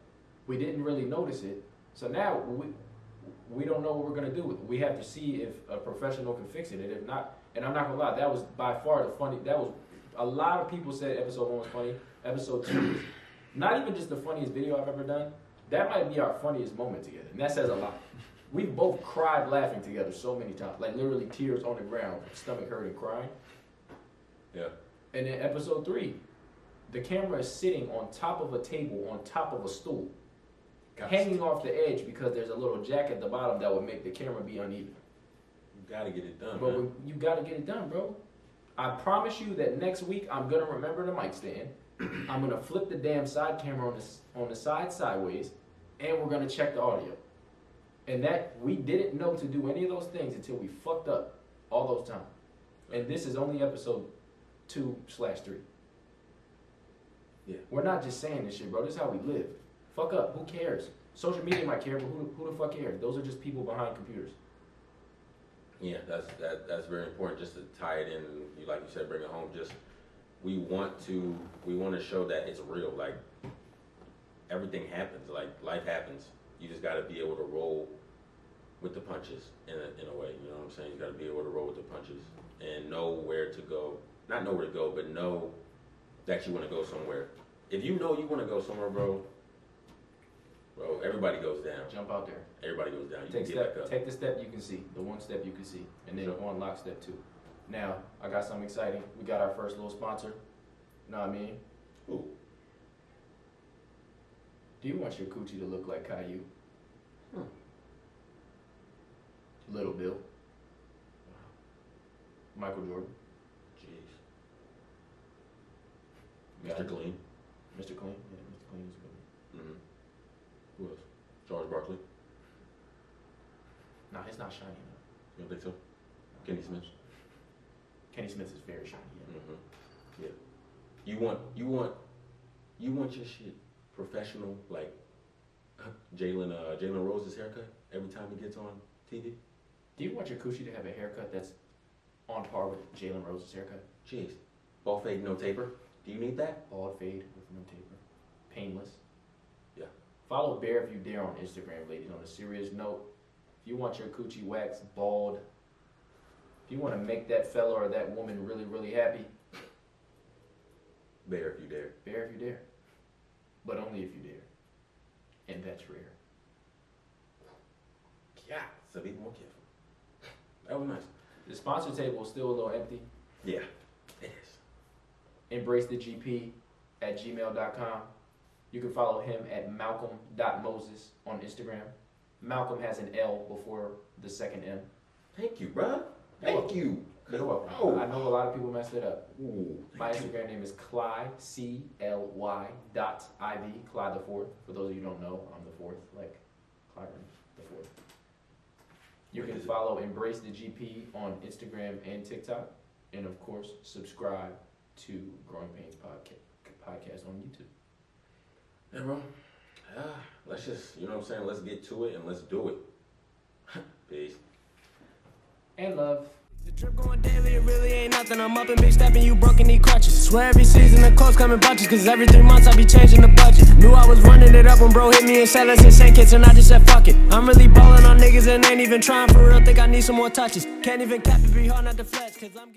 We didn't really notice it, so now we we don't know what we're gonna do with it. We have to see if a professional can fix it, and if not, and I'm not gonna lie, that was by far the funny. That was a lot of people said episode one was funny. Episode two is not even just the funniest video I've ever done. That might be our funniest moment together, and that says a lot. We both cried laughing together so many times, like literally tears on the ground, stomach hurting, crying. Yeah. And then episode three, the camera is sitting on top of a table, on top of a stool, Got hanging off the edge because there's a little jack at the bottom that would make the camera be uneven. You gotta get it done, But man. you got to get it done, bro. I promise you that next week I'm gonna remember the mic stand. I'm gonna flip the damn side camera on the on the side sideways, and we're gonna check the audio. And that we didn't know to do any of those things until we fucked up all those times. And this is only episode two slash three. Yeah. We're not just saying this shit, bro. This is how we live. Fuck up. Who cares? Social media might care, but who, who the fuck cares? Those are just people behind computers. Yeah, that's that. That's very important. Just to tie it in, you like you said, bring it home. Just we want to we want to show that it's real. Like everything happens. Like life happens. You just got to be able to roll with the punches in a, in a way. You know what I'm saying? You got to be able to roll with the punches and know where to go. Not know where to go, but know that you want to go somewhere. If you know you want to go somewhere, bro, bro, everybody goes down. Jump out there. Everybody goes down. You Take can get step, back up. take the step you can see, the one step you can see, and then Sure. go unlock step two. Now, I got something exciting. We got our first little sponsor. You Know what I mean? Ooh. Do you want your coochie to look like Caillou? Hmm. Little Bill. Michael Jordan. Jeez. Mr. Clean. Mr. Clean. Yeah, Mr. Clean is good. Mm-hmm. Who else? Charles Barkley. Nah, he's not shiny enough. You don't think so? Kenny Smith. Kenny Smith is very shiny. Yeah. Mm-hmm. Yeah. You want you want you want your shit professional like Jalen uh Jalen Rose's haircut every time he gets on TV. Do you want your coochie to have a haircut that's on par with Jalen Rose's haircut? Jeez. Ball fade, no taper. Do you need that? Bald fade with no taper. Painless. Follow Bear If You Dare on Instagram, ladies. On a serious note, if you want your coochie wax bald, if you want to make that fella or that woman really, really happy, Bear if you dare. Bear If You Dare. But only if you dare. And that's rare. Yeah. So be more careful. That was nice. The sponsor table is still a little empty. Yeah. It is. Embrace the GP at gmail.com. You can follow him at malcolm.moses on Instagram. Malcolm has an L before the second M. Thank you, bruh. You're Thank you. You're welcome. Oh. I know a lot of people messed it up. Ooh, My. Instagram name is Cly, C L Y dot I V, Cly the fourth. For those of you who don't know, I'm the fourth, like Clyburn the fourth. You can follow Embrace the GP on Instagram and TikTok. And of course, subscribe to Growing Painz Podca- podcast on YouTube. Yeah, bro. Ah, let's just, you know what I'm saying? Let's get to it and let's do it. Peace. And love. The drip going daily, it really ain't nothing. I'm up and big stepping, you broken knee crutches. Swear every season the clothes coming bunches, cause every three months I be changing the budget. Knew I was running it up when bro hit me and said let's hit St. Kitts, and I just said fuck it. I'm really balling on niggas and ain't even trying for real, think I need some more touches. Can't even cap it, be hard not to flex, cause I'm getting.